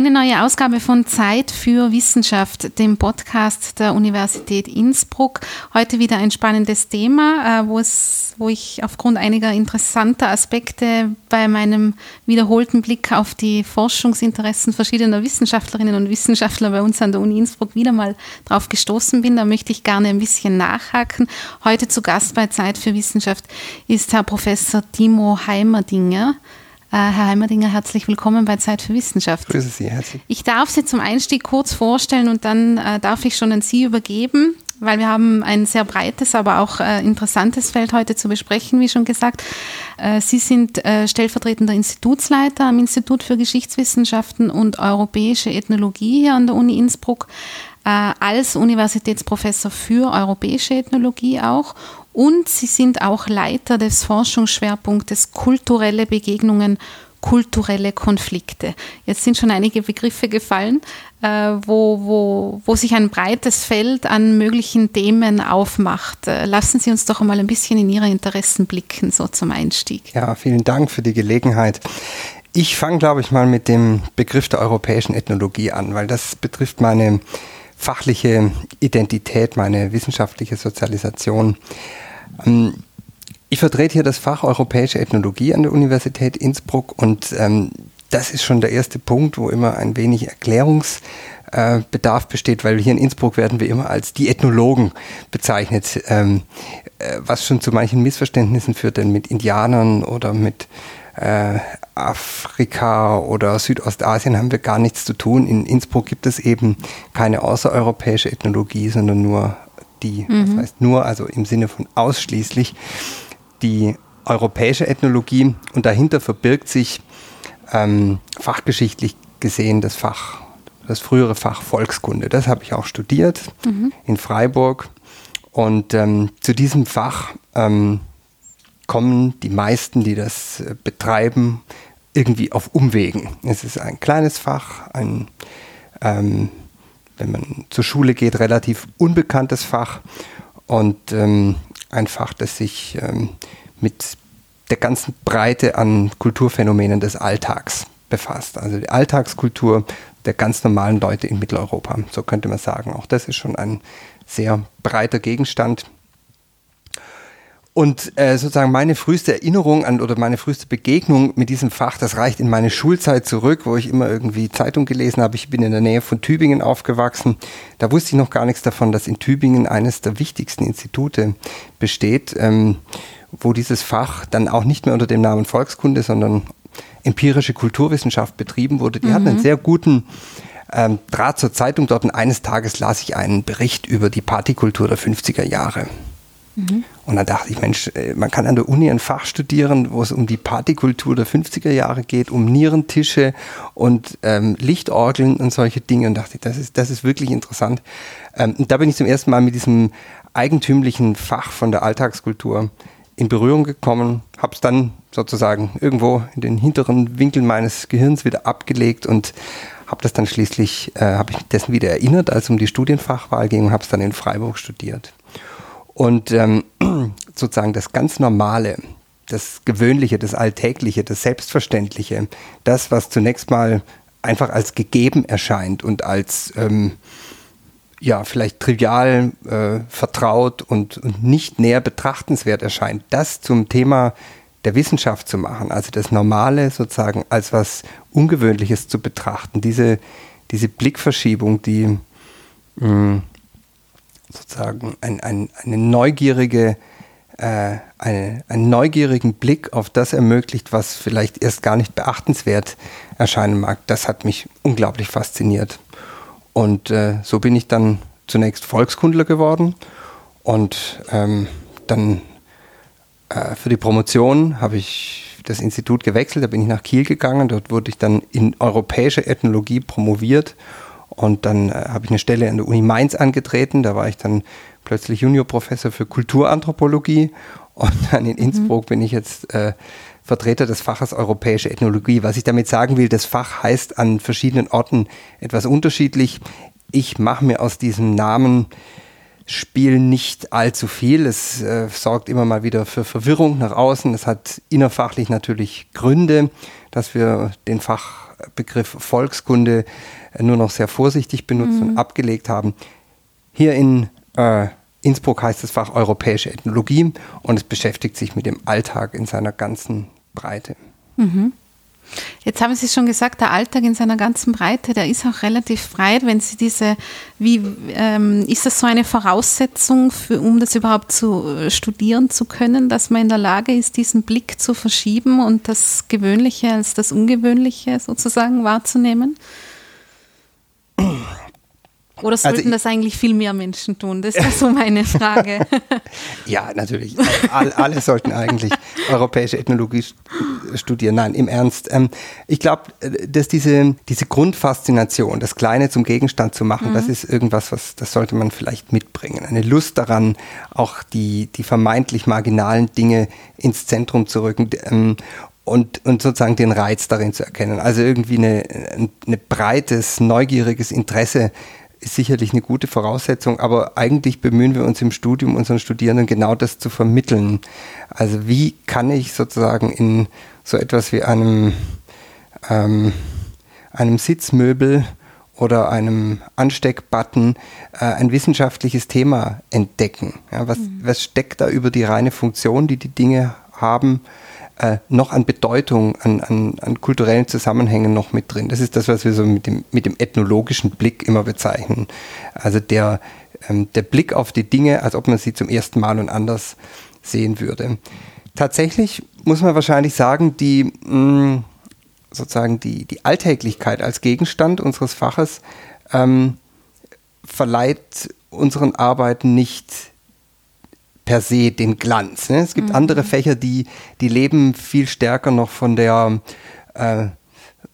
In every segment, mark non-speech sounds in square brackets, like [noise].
Eine neue Ausgabe von Zeit für Wissenschaft, dem Podcast der Universität Innsbruck. Heute wieder ein spannendes Thema, äh, wo, es, wo ich aufgrund einiger interessanter Aspekte bei meinem wiederholten Blick auf die Forschungsinteressen verschiedener Wissenschaftlerinnen und Wissenschaftler bei uns an der Uni Innsbruck wieder mal drauf gestoßen bin. Da möchte ich gerne ein bisschen nachhaken. Heute zu Gast bei Zeit für Wissenschaft ist Herr Professor Timo Heimerdinger. Äh, Herr Heimerdinger, herzlich willkommen bei Zeit für Wissenschaft. Grüße Sie, herzlich. Ich darf Sie zum Einstieg kurz vorstellen und dann äh, darf ich schon an Sie übergeben, weil wir haben ein sehr breites, aber auch äh, interessantes Feld heute zu besprechen, wie schon gesagt. Äh, Sie sind äh, stellvertretender Institutsleiter am Institut für Geschichtswissenschaften und europäische Ethnologie hier an der Uni Innsbruck äh, als Universitätsprofessor für europäische Ethnologie auch und sie sind auch Leiter des Forschungsschwerpunktes kulturelle Begegnungen, kulturelle Konflikte. Jetzt sind schon einige Begriffe gefallen, äh, wo, wo, wo sich ein breites Feld an möglichen Themen aufmacht. Äh, lassen Sie uns doch einmal ein bisschen in Ihre Interessen blicken, so zum Einstieg. Ja, vielen Dank für die Gelegenheit. Ich fange, glaube ich, mal mit dem Begriff der europäischen Ethnologie an, weil das betrifft meine fachliche Identität, meine wissenschaftliche Sozialisation. Ähm, ich vertrete hier das Fach Europäische Ethnologie an der Universität Innsbruck und ähm, das ist schon der erste Punkt, wo immer ein wenig Erklärungsbedarf besteht, weil hier in Innsbruck werden wir immer als die Ethnologen bezeichnet, ähm, äh, was schon zu manchen Missverständnissen führt, denn mit Indianern oder mit äh, Afrika oder Südostasien haben wir gar nichts zu tun. In Innsbruck gibt es eben keine außereuropäische Ethnologie, sondern nur die, mhm. das heißt nur, also im Sinne von ausschließlich, die europäische Ethnologie und dahinter verbirgt sich ähm, fachgeschichtlich gesehen das Fach, das frühere Fach Volkskunde. Das habe ich auch studiert mhm. in Freiburg und ähm, zu diesem Fach ähm, kommen die meisten, die das äh, betreiben, irgendwie auf Umwegen. Es ist ein kleines Fach, ein ähm, wenn man zur Schule geht, relativ unbekanntes Fach und ähm, ein Fach, das sich ähm, mit der ganzen Breite an Kulturphänomenen des Alltags befasst. Also die Alltagskultur der ganz normalen Leute in Mitteleuropa, so könnte man sagen. Auch das ist schon ein sehr breiter Gegenstand. Und äh, sozusagen meine früheste Erinnerung an oder meine früheste Begegnung mit diesem Fach, das reicht in meine Schulzeit zurück, wo ich immer irgendwie Zeitung gelesen habe. Ich bin in der Nähe von Tübingen aufgewachsen. Da wusste ich noch gar nichts davon, dass in Tübingen eines der wichtigsten Institute besteht, ähm, wo dieses Fach dann auch nicht mehr unter dem Namen Volkskunde, sondern empirische Kulturwissenschaft betrieben wurde. Die mhm. hatten einen sehr guten ähm, Draht zur Zeitung dort und eines Tages las ich einen Bericht über die Partykultur der 50er Jahre. Mhm. Und dann dachte ich, Mensch, äh, man kann an der Uni ein Fach studieren, wo es um die Partykultur der 50er Jahre geht, um Nierentische und ähm, Lichtorgeln und solche Dinge. Und dachte, das ist, das ist wirklich interessant. Ähm, und da bin ich zum ersten Mal mit diesem eigentümlichen Fach von der Alltagskultur in Berührung gekommen, habe es dann sozusagen irgendwo in den hinteren Winkeln meines Gehirns wieder abgelegt und habe das dann schließlich, äh, habe ich dessen wieder erinnert, als es um die Studienfachwahl ging und habe es dann in Freiburg studiert. Und ähm, [clears throat] sozusagen das ganz Normale, das Gewöhnliche, das Alltägliche, das Selbstverständliche, das, was zunächst mal einfach als gegeben erscheint und als ähm, ja, vielleicht trivial, äh, vertraut und, und nicht näher betrachtenswert erscheint, das zum Thema der Wissenschaft zu machen, also das Normale sozusagen als was Ungewöhnliches zu betrachten, diese, diese Blickverschiebung, die mh, mm, sozusagen ein, ein, eine neugierige, äh, eine, einen neugierigen Blick auf das ermöglicht, was vielleicht erst gar nicht beachtenswert erscheinen mag. Das hat mich unglaublich fasziniert. Und äh, so bin ich dann zunächst Volkskundler geworden und ähm, dann äh, für die Promotion habe ich das Institut gewechselt, da bin ich nach Kiel gegangen, dort wurde ich dann in europäische Ethnologie promoviert und dann äh, habe ich eine Stelle an der Uni Mainz angetreten. Da war ich dann plötzlich Juniorprofessor für Kulturanthropologie. Und dann in mhm. Innsbruck mhm. bin ich jetzt äh, Vertreter des Faches Europäische Ethnologie. Was ich damit sagen will, das Fach heißt an verschiedenen Orten etwas unterschiedlich. Ich mache mir aus diesem Namen Spiel nicht allzu viel. Es äh, sorgt immer mal wieder für Verwirrung nach außen. Es hat innerfachlich natürlich Gründe, dass wir den Fachbegriff Volkskunde nur noch sehr vorsichtig benutzt mhm. und abgelegt haben. Hier in äh, Innsbruck heißt das Fach Europäische Ethnologie und es beschäftigt sich mit dem Alltag in seiner ganzen Breite. Mhm. Jetzt haben Sie schon gesagt, der Alltag in seiner ganzen Breite, der ist auch relativ breit. Wenn Sie diese, wie ähm, ist das so eine Voraussetzung, für, um das überhaupt zu äh, studieren zu können, dass man in der Lage ist, diesen Blick zu verschieben und das Gewöhnliche als das Ungewöhnliche sozusagen wahrzunehmen? Oder also sollten also das eigentlich viel mehr Menschen tun? Das ist so meine Frage. [laughs] ja, natürlich. Alle, alle sollten eigentlich europäische Ethnologie studieren. Nein, im Ernst. Ähm, ich glaube, äh, dass diese, diese Grundfaszination, das Kleine zum Gegenstand zu machen, mhm. das ist irgendwas, was, das sollte man vielleicht mitbringen. Eine Lust daran, auch die, die vermeintlich marginalen Dinge ins Zentrum zu rücken. Und, und sozusagen den Reiz darin zu erkennen. Also irgendwie eine, ein breites, neugieriges Interesse ist sicherlich eine gute Voraussetzung, aber eigentlich bemühen wir uns im Studium unseren Studierenden genau das zu vermitteln. Also wie kann ich sozusagen in so etwas wie einem, ähm, einem Sitzmöbel oder einem Ansteckbutton äh, ein wissenschaftliches Thema entdecken. Ja, was, mhm. was steckt da über die reine Funktion, die die Dinge haben? Äh, noch an Bedeutung, an, an, an kulturellen Zusammenhängen noch mit drin. Das ist das, was wir so mit dem, mit dem ethnologischen Blick immer bezeichnen. Also der, ähm, der Blick auf die Dinge, als ob man sie zum ersten Mal und anders sehen würde. Tatsächlich muss man wahrscheinlich sagen, die mh, mm, sozusagen die, die Alltäglichkeit als Gegenstand unseres Faches ähm, verleiht unseren Arbeiten nicht per se den Glanz. Ne? Es gibt mhm. andere Fächer, die, die leben viel stärker noch von der äh,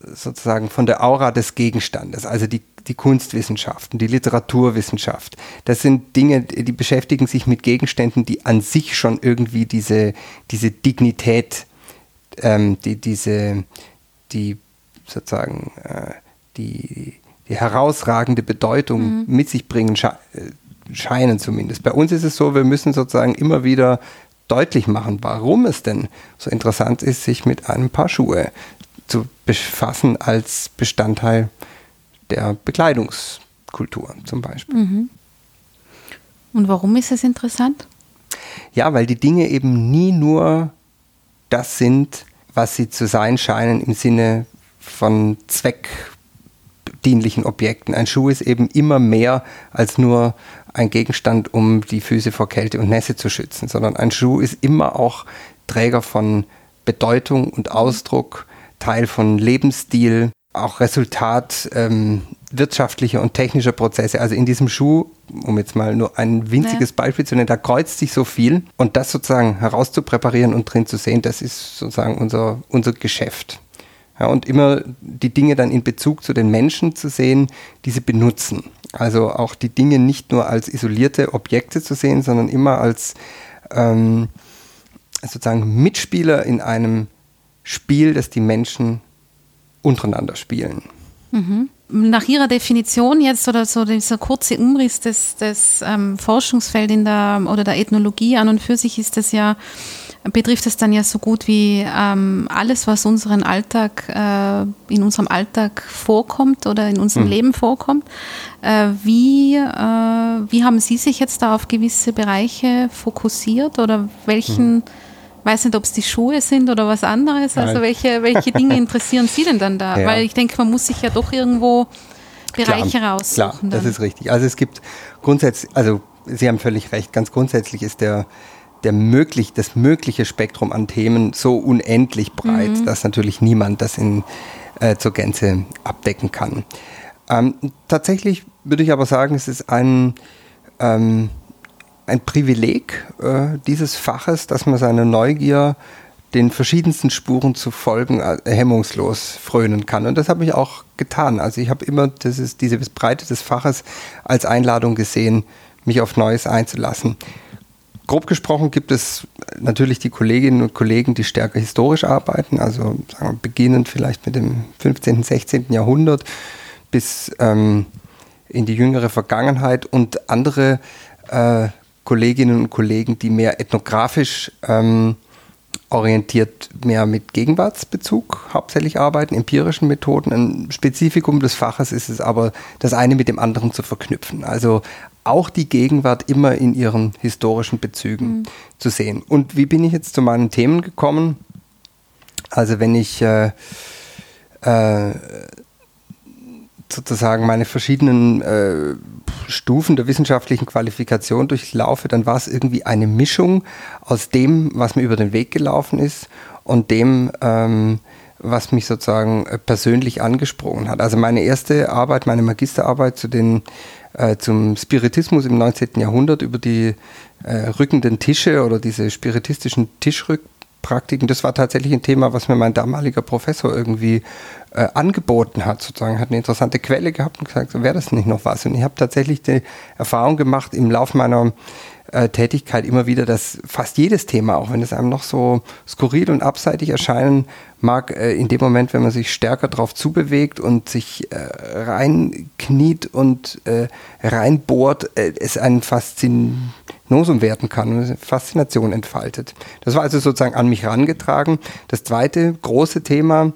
sozusagen von der Aura des Gegenstandes, also die, die Kunstwissenschaften, die Literaturwissenschaft. Das sind Dinge, die beschäftigen sich mit Gegenständen, die an sich schon irgendwie diese, diese Dignität, ähm, die, diese, die sozusagen äh, die, die herausragende Bedeutung mhm. mit sich bringen, scheinen zumindest. Bei uns ist es so, wir müssen sozusagen immer wieder deutlich machen, warum es denn so interessant ist, sich mit einem Paar Schuhe zu befassen als Bestandteil der Bekleidungskultur zum Beispiel. Mhm. Und warum ist es interessant? Ja, weil die Dinge eben nie nur das sind, was sie zu sein scheinen im Sinne von zweckdienlichen Objekten. Ein Schuh ist eben immer mehr als nur ein Gegenstand, um die Füße vor Kälte und Nässe zu schützen, sondern ein Schuh ist immer auch Träger von Bedeutung und Ausdruck, Teil von Lebensstil, auch Resultat ähm, wirtschaftlicher und technischer Prozesse. Also in diesem Schuh, um jetzt mal nur ein winziges ja. Beispiel zu nennen, da kreuzt sich so viel und das sozusagen herauszupräparieren und drin zu sehen, das ist sozusagen unser, unser Geschäft. Ja, und immer die Dinge dann in Bezug zu den Menschen zu sehen, die sie benutzen. Also auch die Dinge nicht nur als isolierte Objekte zu sehen, sondern immer als ähm, sozusagen Mitspieler in einem Spiel, das die Menschen untereinander spielen. Mhm. Nach Ihrer Definition jetzt oder so dieser kurze Umriss des, des ähm, Forschungsfelds in der oder der Ethnologie an und für sich ist das ja betrifft es dann ja so gut wie ähm, alles, was unseren Alltag, äh, in unserem Alltag vorkommt oder in unserem mhm. Leben vorkommt. Äh, wie, äh, wie haben Sie sich jetzt da auf gewisse Bereiche fokussiert oder welchen, mhm. weiß nicht, ob es die Schuhe sind oder was anderes, also welche, welche Dinge [laughs] interessieren Sie denn dann da? Ja. Weil ich denke, man muss sich ja doch irgendwo Bereiche klar, raussuchen. Klar, das ist richtig. Also es gibt grundsätzlich, also Sie haben völlig recht, ganz grundsätzlich ist der der möglich, das mögliche Spektrum an Themen so unendlich breit, mhm. dass natürlich niemand das in, äh, zur Gänze abdecken kann. Ähm, tatsächlich würde ich aber sagen, es ist ein, ähm, ein Privileg äh, dieses Faches, dass man seine Neugier den verschiedensten Spuren zu folgen äh, hemmungslos frönen kann. Und das habe ich auch getan. Also ich habe immer dieses, diese Breite des Faches als Einladung gesehen, mich auf Neues einzulassen grob gesprochen gibt es natürlich die Kolleginnen und Kollegen, die stärker historisch arbeiten, also wir, beginnend vielleicht mit dem 15., 16. Jahrhundert bis ähm, in die jüngere Vergangenheit und andere äh, Kolleginnen und Kollegen, die mehr ethnografisch ähm, orientiert mehr mit Gegenwartsbezug hauptsächlich arbeiten, empirischen Methoden. Ein Spezifikum des Faches ist es aber, das eine mit dem anderen zu verknüpfen. Also auch die Gegenwart immer in ihren historischen Bezügen mhm. zu sehen. Und wie bin ich jetzt zu meinen Themen gekommen? Also wenn ich äh, äh, sozusagen meine verschiedenen äh, Stufen der wissenschaftlichen Qualifikation durchlaufe, dann war es irgendwie eine Mischung aus dem, was mir über den Weg gelaufen ist und dem, ähm, was mich sozusagen äh, persönlich angesprochen hat. Also meine erste Arbeit, meine Magisterarbeit zu den, äh, zum Spiritismus im 19. Jahrhundert über die äh, rückenden Tische oder diese spiritistischen Tischrückpraktiken, das war tatsächlich ein Thema, was mir mein damaliger Professor irgendwie äh, angeboten hat, sozusagen, hat eine interessante Quelle gehabt und gesagt, wäre das nicht noch was. Und ich habe tatsächlich die Erfahrung gemacht im Laufe meiner äh, Tätigkeit immer wieder, dass fast jedes Thema, auch wenn es einem noch so skurril und abseitig erscheinen mag, äh, in dem Moment, wenn man sich stärker darauf zubewegt und sich äh, reinkniet und äh, reinbohrt, äh, es einen Faszinosum werden kann und eine Faszination entfaltet. Das war also sozusagen an mich herangetragen. Das zweite große Thema,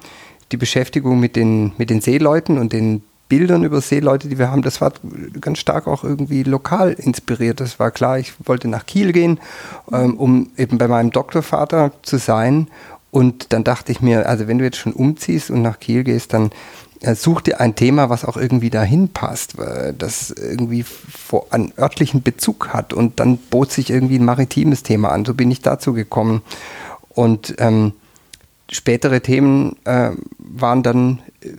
die Beschäftigung mit den, mit den Seeleuten und den Bildern über Seeleute, die wir haben, das war ganz stark auch irgendwie lokal inspiriert. Das war klar, ich wollte nach Kiel gehen, ähm, um eben bei meinem Doktorvater zu sein. Und dann dachte ich mir, also wenn du jetzt schon umziehst und nach Kiel gehst, dann äh, such dir ein Thema, was auch irgendwie dahin passt, das irgendwie vor, einen örtlichen Bezug hat. Und dann bot sich irgendwie ein maritimes Thema an. So bin ich dazu gekommen. Und ähm, spätere Themen äh, waren dann äh,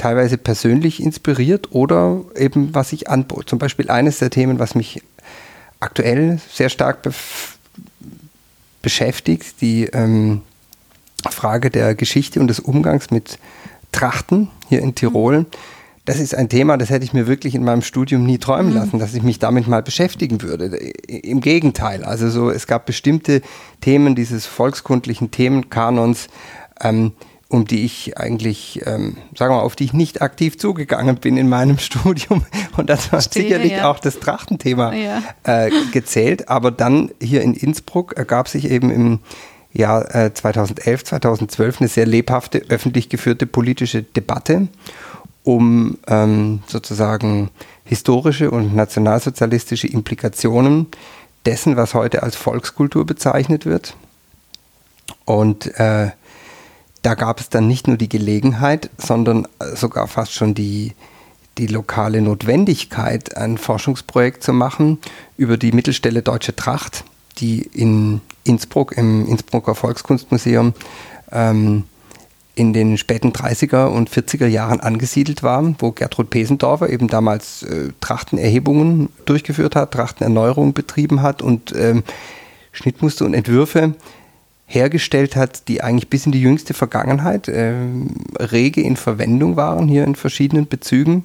teilweise persönlich inspiriert oder eben was ich anbot. Zum Beispiel eines der Themen, was mich aktuell sehr stark be beschäftigt, die ähm, Frage der Geschichte und des Umgangs mit Trachten hier in Tirol. Mhm das ist ein Thema, das hätte ich mir wirklich in meinem Studium nie träumen mhm. lassen, dass ich mich damit mal beschäftigen würde. Im Gegenteil, also so, es gab bestimmte Themen dieses volkskundlichen Themenkanons, ähm, um die ich eigentlich, ähm, sagen wir mal, auf die ich nicht aktiv zugegangen bin in meinem [laughs] Studium. Und das war Stehe, sicherlich ja. auch das Trachtenthema ja. äh, gezählt. Aber dann hier in Innsbruck ergab sich eben im Jahr äh, 2011, 2012 eine sehr lebhafte öffentlich geführte politische Debatte um ähm, sozusagen historische und nationalsozialistische Implikationen dessen, was heute als Volkskultur bezeichnet wird. Und äh, da gab es dann nicht nur die Gelegenheit, sondern sogar fast schon die, die lokale Notwendigkeit, ein Forschungsprojekt zu machen über die Mittelstelle Deutsche Tracht, die in Innsbruck im Innsbrucker Volkskunstmuseum ähm, in den späten 30er und 40er Jahren angesiedelt war, wo Gertrud Pesendorfer eben damals äh, Trachtenerhebungen durchgeführt hat, Trachtenerneuerungen betrieben hat und ähm, Schnittmuster und Entwürfe hergestellt hat, die eigentlich bis in die jüngste Vergangenheit äh, rege in Verwendung waren, hier in verschiedenen Bezügen.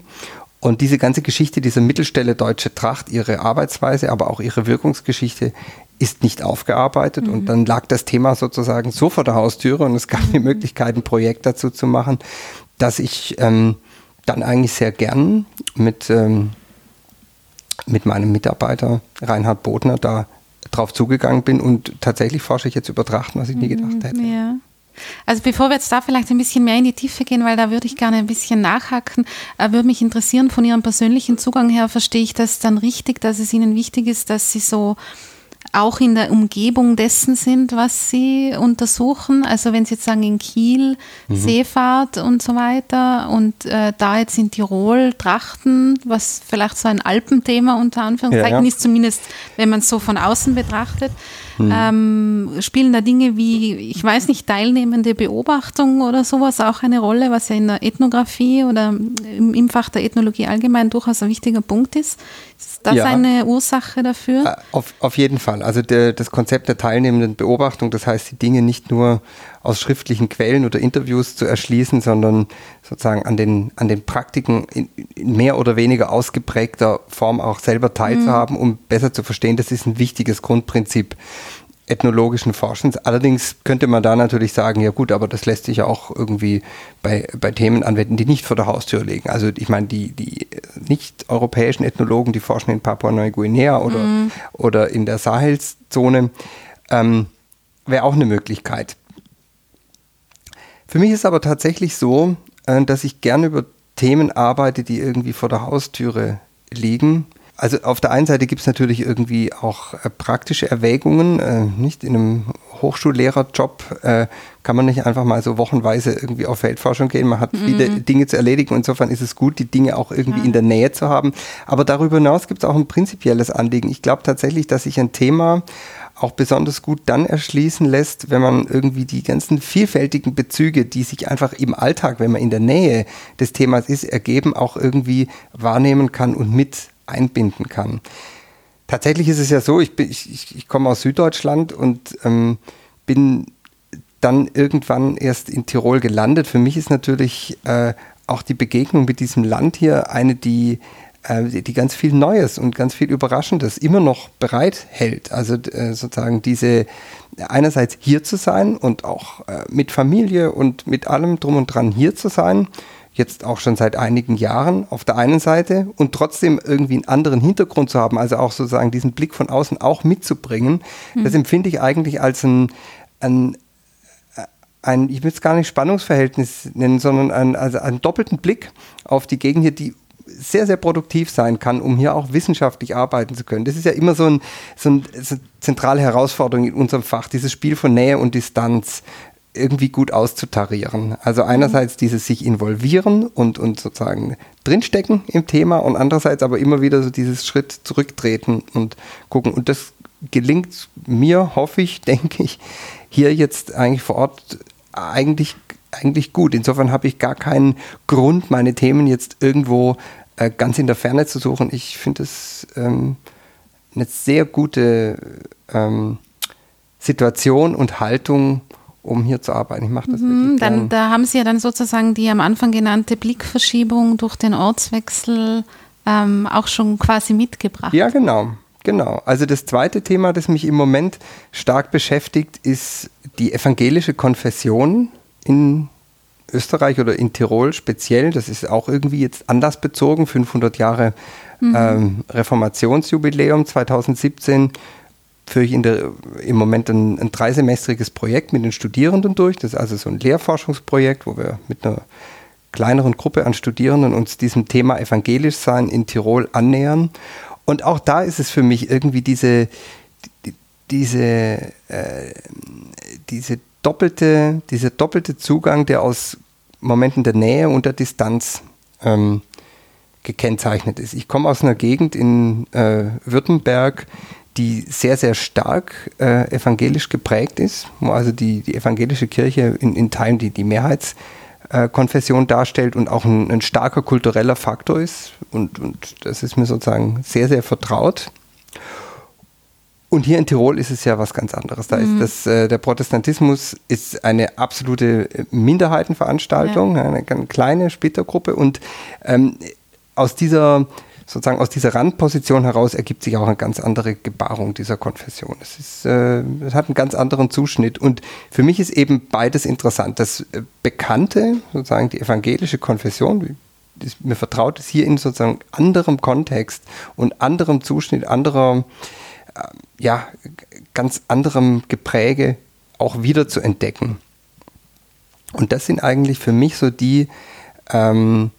Und diese ganze Geschichte dieser Mittelstelle Deutsche Tracht, ihre Arbeitsweise, aber auch ihre Wirkungsgeschichte ist nicht aufgearbeitet. Mhm. Und dann lag das Thema sozusagen so vor der Haustüre und es gab mhm. die Möglichkeit, ein Projekt dazu zu machen, dass ich ähm, dann eigentlich sehr gern mit, ähm, mit meinem Mitarbeiter Reinhard Bodner da drauf zugegangen bin und tatsächlich forsche ich jetzt über Trachten, was ich nie gedacht mhm, hätte. Ja. Also bevor wir jetzt da vielleicht ein bisschen mehr in die Tiefe gehen, weil da würde ich gerne ein bisschen nachhaken, äh, würde mich interessieren, von Ihrem persönlichen Zugang her verstehe ich das dann richtig, dass es Ihnen wichtig ist, dass Sie so auch in der Umgebung dessen sind, was sie untersuchen. Also wenn Sie jetzt sagen in Kiel mhm. Seefahrt und so weiter und äh, da jetzt in Tirol Trachten, was vielleicht so ein Alpenthema unter Anführungszeichen ja, ja. ist, zumindest wenn man es so von außen betrachtet. Mhm. Ähm, spielen da Dinge wie, ich weiß nicht, teilnehmende Beobachtung oder sowas auch eine Rolle, was ja in der Ethnographie oder im, im Fach der Ethnologie allgemein durchaus ein wichtiger Punkt ist? Ist das ja. eine Ursache dafür? Äh, auf, auf jeden Fall. Also der, das Konzept der teilnehmenden Beobachtung, das heißt, die Dinge nicht nur aus schriftlichen Quellen oder Interviews zu erschließen, sondern sozusagen an den, an den Praktiken in, in mehr oder weniger ausgeprägter Form auch selber teilzuhaben, mhm. um besser zu verstehen, das ist ein wichtiges Grundprinzip ethnologischen Forschens. Allerdings könnte man da natürlich sagen, ja gut, aber das lässt sich ja auch irgendwie bei, bei Themen anwenden, die nicht vor der Haustür liegen. Also ich meine, die, die nicht-europäischen Ethnologen, die forschen in Papua-Neuguinea oder, mhm. oder in der Sahelzone, ähm, wäre auch eine Möglichkeit. Für mich ist aber tatsächlich so, äh, dass ich gerne über Themen arbeite, die irgendwie vor der Haustüre liegen also auf der einen Seite gibt es natürlich irgendwie auch äh, praktische Erwägungen. Äh, nicht in einem Hochschullehrerjob äh, kann man nicht einfach mal so wochenweise irgendwie auf Feldforschung gehen. Man hat mhm. viele Dinge zu erledigen. Insofern ist es gut, die Dinge auch irgendwie ja. in der Nähe zu haben. Aber darüber hinaus gibt es auch ein prinzipielles Anliegen. Ich glaube tatsächlich, dass sich ein Thema auch besonders gut dann erschließen lässt, wenn man irgendwie die ganzen vielfältigen Bezüge, die sich einfach im Alltag, wenn man in der Nähe des Themas ist, ergeben, auch irgendwie wahrnehmen kann und mit einbinden kann. Tatsächlich ist es ja so, ich, bin, ich, ich komme aus Süddeutschland und ähm, bin dann irgendwann erst in Tirol gelandet. Für mich ist natürlich äh, auch die Begegnung mit diesem Land hier eine, die, äh, die ganz viel Neues und ganz viel Überraschendes immer noch bereithält. Also äh, sozusagen diese einerseits hier zu sein und auch äh, mit Familie und mit allem drum und dran hier zu sein jetzt auch schon seit einigen Jahren auf der einen Seite und trotzdem irgendwie einen anderen Hintergrund zu haben, also auch sozusagen diesen Blick von außen auch mitzubringen, mhm. das empfinde ich eigentlich als ein, ein, ein ich will es gar nicht Spannungsverhältnis nennen, sondern ein, also einen doppelten Blick auf die Gegend hier, die sehr, sehr produktiv sein kann, um hier auch wissenschaftlich arbeiten zu können. Das ist ja immer so, ein, so, ein, so eine zentrale Herausforderung in unserem Fach, dieses Spiel von Nähe und Distanz irgendwie gut auszutarieren. Also einerseits dieses sich involvieren und, und sozusagen drinstecken im Thema und andererseits aber immer wieder so dieses Schritt zurücktreten und gucken. Und das gelingt mir, hoffe ich, [laughs] denke ich, hier jetzt eigentlich vor Ort eigentlich, eigentlich gut. Insofern habe ich gar keinen Grund, meine Themen jetzt irgendwo äh, ganz in der Ferne zu suchen. Ich finde es ähm, eine sehr gute ähm, Situation und Haltung, um hier zu arbeiten. Ich mache das mhm, dann, Da haben Sie ja dann sozusagen die am Anfang genannte Blickverschiebung durch den Ortswechsel ähm, auch schon quasi mitgebracht. Ja, genau. Genau. Also das zweite Thema, das mich im Moment stark beschäftigt, ist die evangelische Konfession in Österreich oder in Tirol speziell. Das ist auch irgendwie jetzt anlassbezogen, 500 Jahre mhm. ähm, Reformationsjubiläum 2017 führe ich der, im Moment ein, ein dreisemestriges Projekt mit den Studierenden durch. Das ist also so ein Lehrforschungsprojekt, wo wir mit einer kleineren Gruppe an Studierenden uns diesem Thema evangelisch sein in Tirol annähern. Und auch da ist es für mich irgendwie diese, diese, äh, diese doppelte, dieser doppelte Zugang, der aus Momenten der Nähe und der Distanz ähm, gekennzeichnet ist. Ich komme aus einer Gegend in äh, Württemberg, die sehr, sehr stark äh, evangelisch geprägt ist, wo also die, die evangelische Kirche in, in Teilen die, die Mehrheitskonfession äh, darstellt und auch ein, ein, starker kultureller Faktor ist. Und, und das ist mir sozusagen sehr, sehr vertraut. Und hier in Tirol ist es ja was ganz anderes. Da mhm. ist das, äh, der Protestantismus ist eine absolute Minderheitenveranstaltung, ja. eine, eine kleine Splittergruppe. Und ähm, aus dieser sozusagen aus dieser Randposition heraus ergibt sich auch eine ganz andere Gebarung dieser Konfession. Es, ist, äh, es hat einen ganz anderen Zuschnitt und für mich ist eben beides interessant. Das äh, Bekannte, sozusagen die evangelische Konfession, ist, mir vertraut ist hier in sozusagen anderem Kontext und anderem Zuschnitt, anderer, äh, ja, ganz anderem Gepräge auch wieder zu entdecken. Und das sind eigentlich für mich so die, ähm,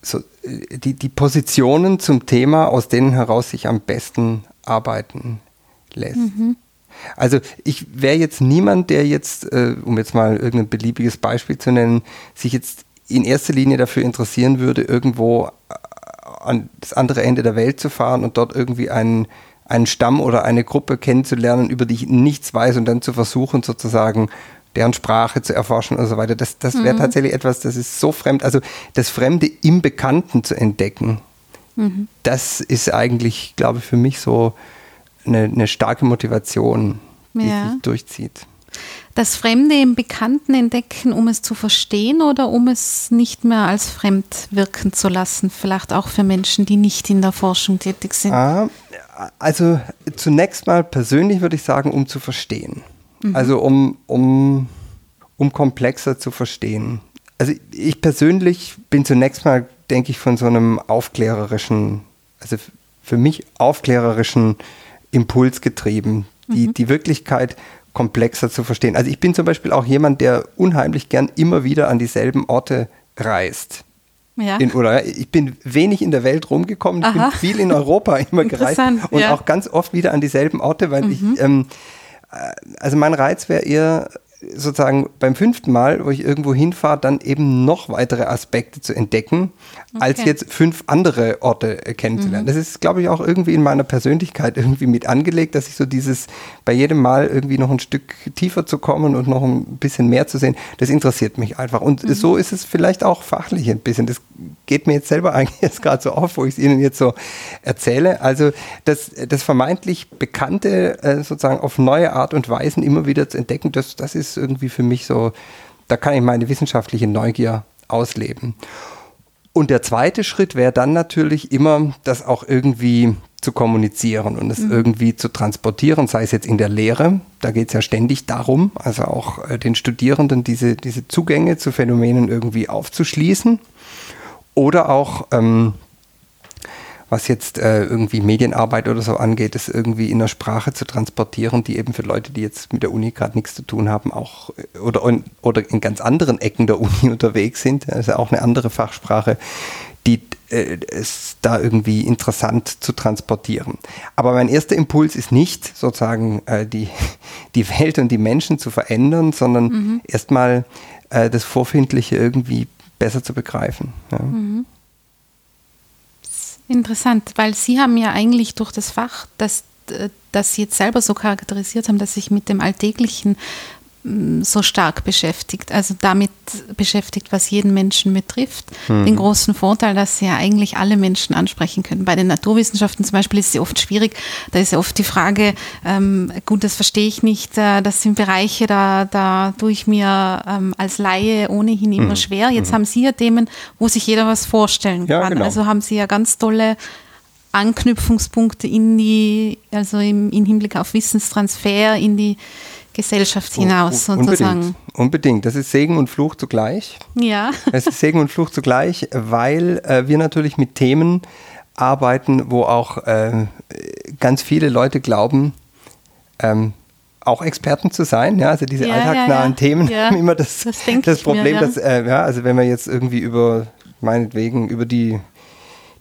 so, die, die Positionen zum Thema, aus denen heraus sich am besten arbeiten lässt. Mhm. Also ich wäre jetzt niemand, der jetzt, äh, um jetzt mal irgendein beliebiges Beispiel zu nennen, sich jetzt in erster Linie dafür interessieren würde, irgendwo äh, an das andere Ende der Welt zu fahren und dort irgendwie einen, einen Stamm oder eine Gruppe kennenzulernen, über die ich nichts weiß und dann zu versuchen, sozusagen deren Sprache zu erforschen und so weiter. Das, das wäre mhm. tatsächlich etwas, das ist so fremd. Also das Fremde im Bekannten zu entdecken, mhm. das ist eigentlich, glaube ich, für mich so eine, eine starke Motivation, die ja. sich durchzieht. Das Fremde im Bekannten entdecken, um es zu verstehen oder um es nicht mehr als fremd wirken zu lassen, vielleicht auch für Menschen, die nicht in der Forschung tätig sind? Ah, Also zunächst mal persönlich würde ich sagen, um zu verstehen. Mhm. Also um, um, um komplexer zu verstehen. Also ich persönlich bin zunächst mal, denke ich, von so einem aufklärerischen, also für mich aufklärerischen Impuls getrieben, die, mhm. die Wirklichkeit komplexer zu verstehen. Also ich bin zum Beispiel auch jemand, der unheimlich gern immer wieder an dieselben Orte reist. Ja. In, oder ich bin wenig in der Welt rumgekommen, ich bin viel in Europa [laughs] immer gereist und ja. auch ganz oft wieder an dieselben Orte, weil mhm. ich, ähm, äh, also mein Reiz wäre eher sozusagen beim fünften Mal, wo ich irgendwo hinfahre, dann eben noch weitere Aspekte zu entdecken, okay. als jetzt fünf andere Orte äh, kennenzulernen. Mhm. Das ist, glaube ich, auch irgendwie in meiner Persönlichkeit irgendwie mit angelegt, dass ich so dieses bei jedem Mal irgendwie noch ein Stück tiefer zu kommen und noch ein bisschen mehr zu sehen, das interessiert mich einfach. Und mhm. so ist es vielleicht auch fachlich ein bisschen. Das geht mir jetzt selber [laughs] eigentlich jetzt gerade so auf, wo ich es Ihnen jetzt so erzähle. Also das, das vermeintlich Bekannte äh, sozusagen auf neue Art und Weisen immer wieder zu entdecken, das, das ist irgendwie für mich so, da kann ich meine wissenschaftliche Neugier ausleben. Und der zweite Schritt wäre dann natürlich immer, das auch irgendwie zu kommunizieren und es mhm. irgendwie zu transportieren, sei es jetzt in der Lehre, da geht es ja ständig darum, also auch äh, den Studierenden diese, diese Zugänge zu Phänomenen irgendwie aufzuschließen oder auch ähm, was jetzt äh, irgendwie Medienarbeit oder so angeht, es irgendwie in einer Sprache zu transportieren, die eben für Leute, die jetzt mit der Uni gerade nichts zu tun haben, auch äh, oder, oder in ganz anderen Ecken der Uni [laughs] unterwegs sind, also auch eine andere Fachsprache, die äh, es da irgendwie interessant zu transportieren. Aber mein erster Impuls ist nicht sozusagen äh, die, [laughs] die Welt und die Menschen zu verändern, sondern mhm. erstmal äh, das Vorfindliche irgendwie besser zu begreifen. Ja. Mhm. Interessant, weil Sie haben ja eigentlich durch das Fach, das, das Sie jetzt selber so charakterisiert haben, dass sich mit dem Alltäglichen so stark beschäftigt, also damit beschäftigt, was jeden Menschen betrifft. Mhm. Den großen Vorteil, dass sie ja eigentlich alle Menschen ansprechen können. Bei den Naturwissenschaften zum Beispiel ist es ja oft schwierig. Da ist ja oft die Frage, ähm, gut, das verstehe ich nicht, äh, das sind Bereiche, da, da tue ich mir ähm, als Laie ohnehin immer mhm. schwer. Jetzt mhm. haben Sie ja Themen, wo sich jeder was vorstellen kann. Ja, genau. Also haben Sie ja ganz tolle Anknüpfungspunkte in die, also im, im Hinblick auf Wissenstransfer, in die Gesellschaft hinaus oh, sozusagen. Unbedingt, unbedingt. Das ist Segen und Fluch zugleich. Ja. [laughs] Es ist Segen und Fluch zugleich, weil äh, wir natürlich mit Themen arbeiten, wo auch äh, ganz viele Leute glauben, ähm, auch Experten zu sein. Ja, also diese ja, alltagsnahen ja, Themen haben [laughs] immer das, das, das Problem, mir, dass, äh, ja, also wenn wir jetzt irgendwie über, meinetwegen, über die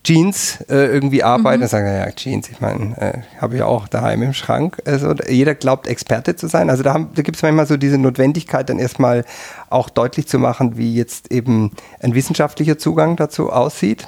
Jeans äh, irgendwie arbeiten. Mhm. Dann sagen, ja, Jeans, ich meine, äh, habe ich auch daheim im Schrank. Also jeder glaubt, Experte zu sein. Also da, da gibt es manchmal so diese Notwendigkeit, dann erstmal auch deutlich zu machen, wie jetzt eben ein wissenschaftlicher Zugang dazu aussieht.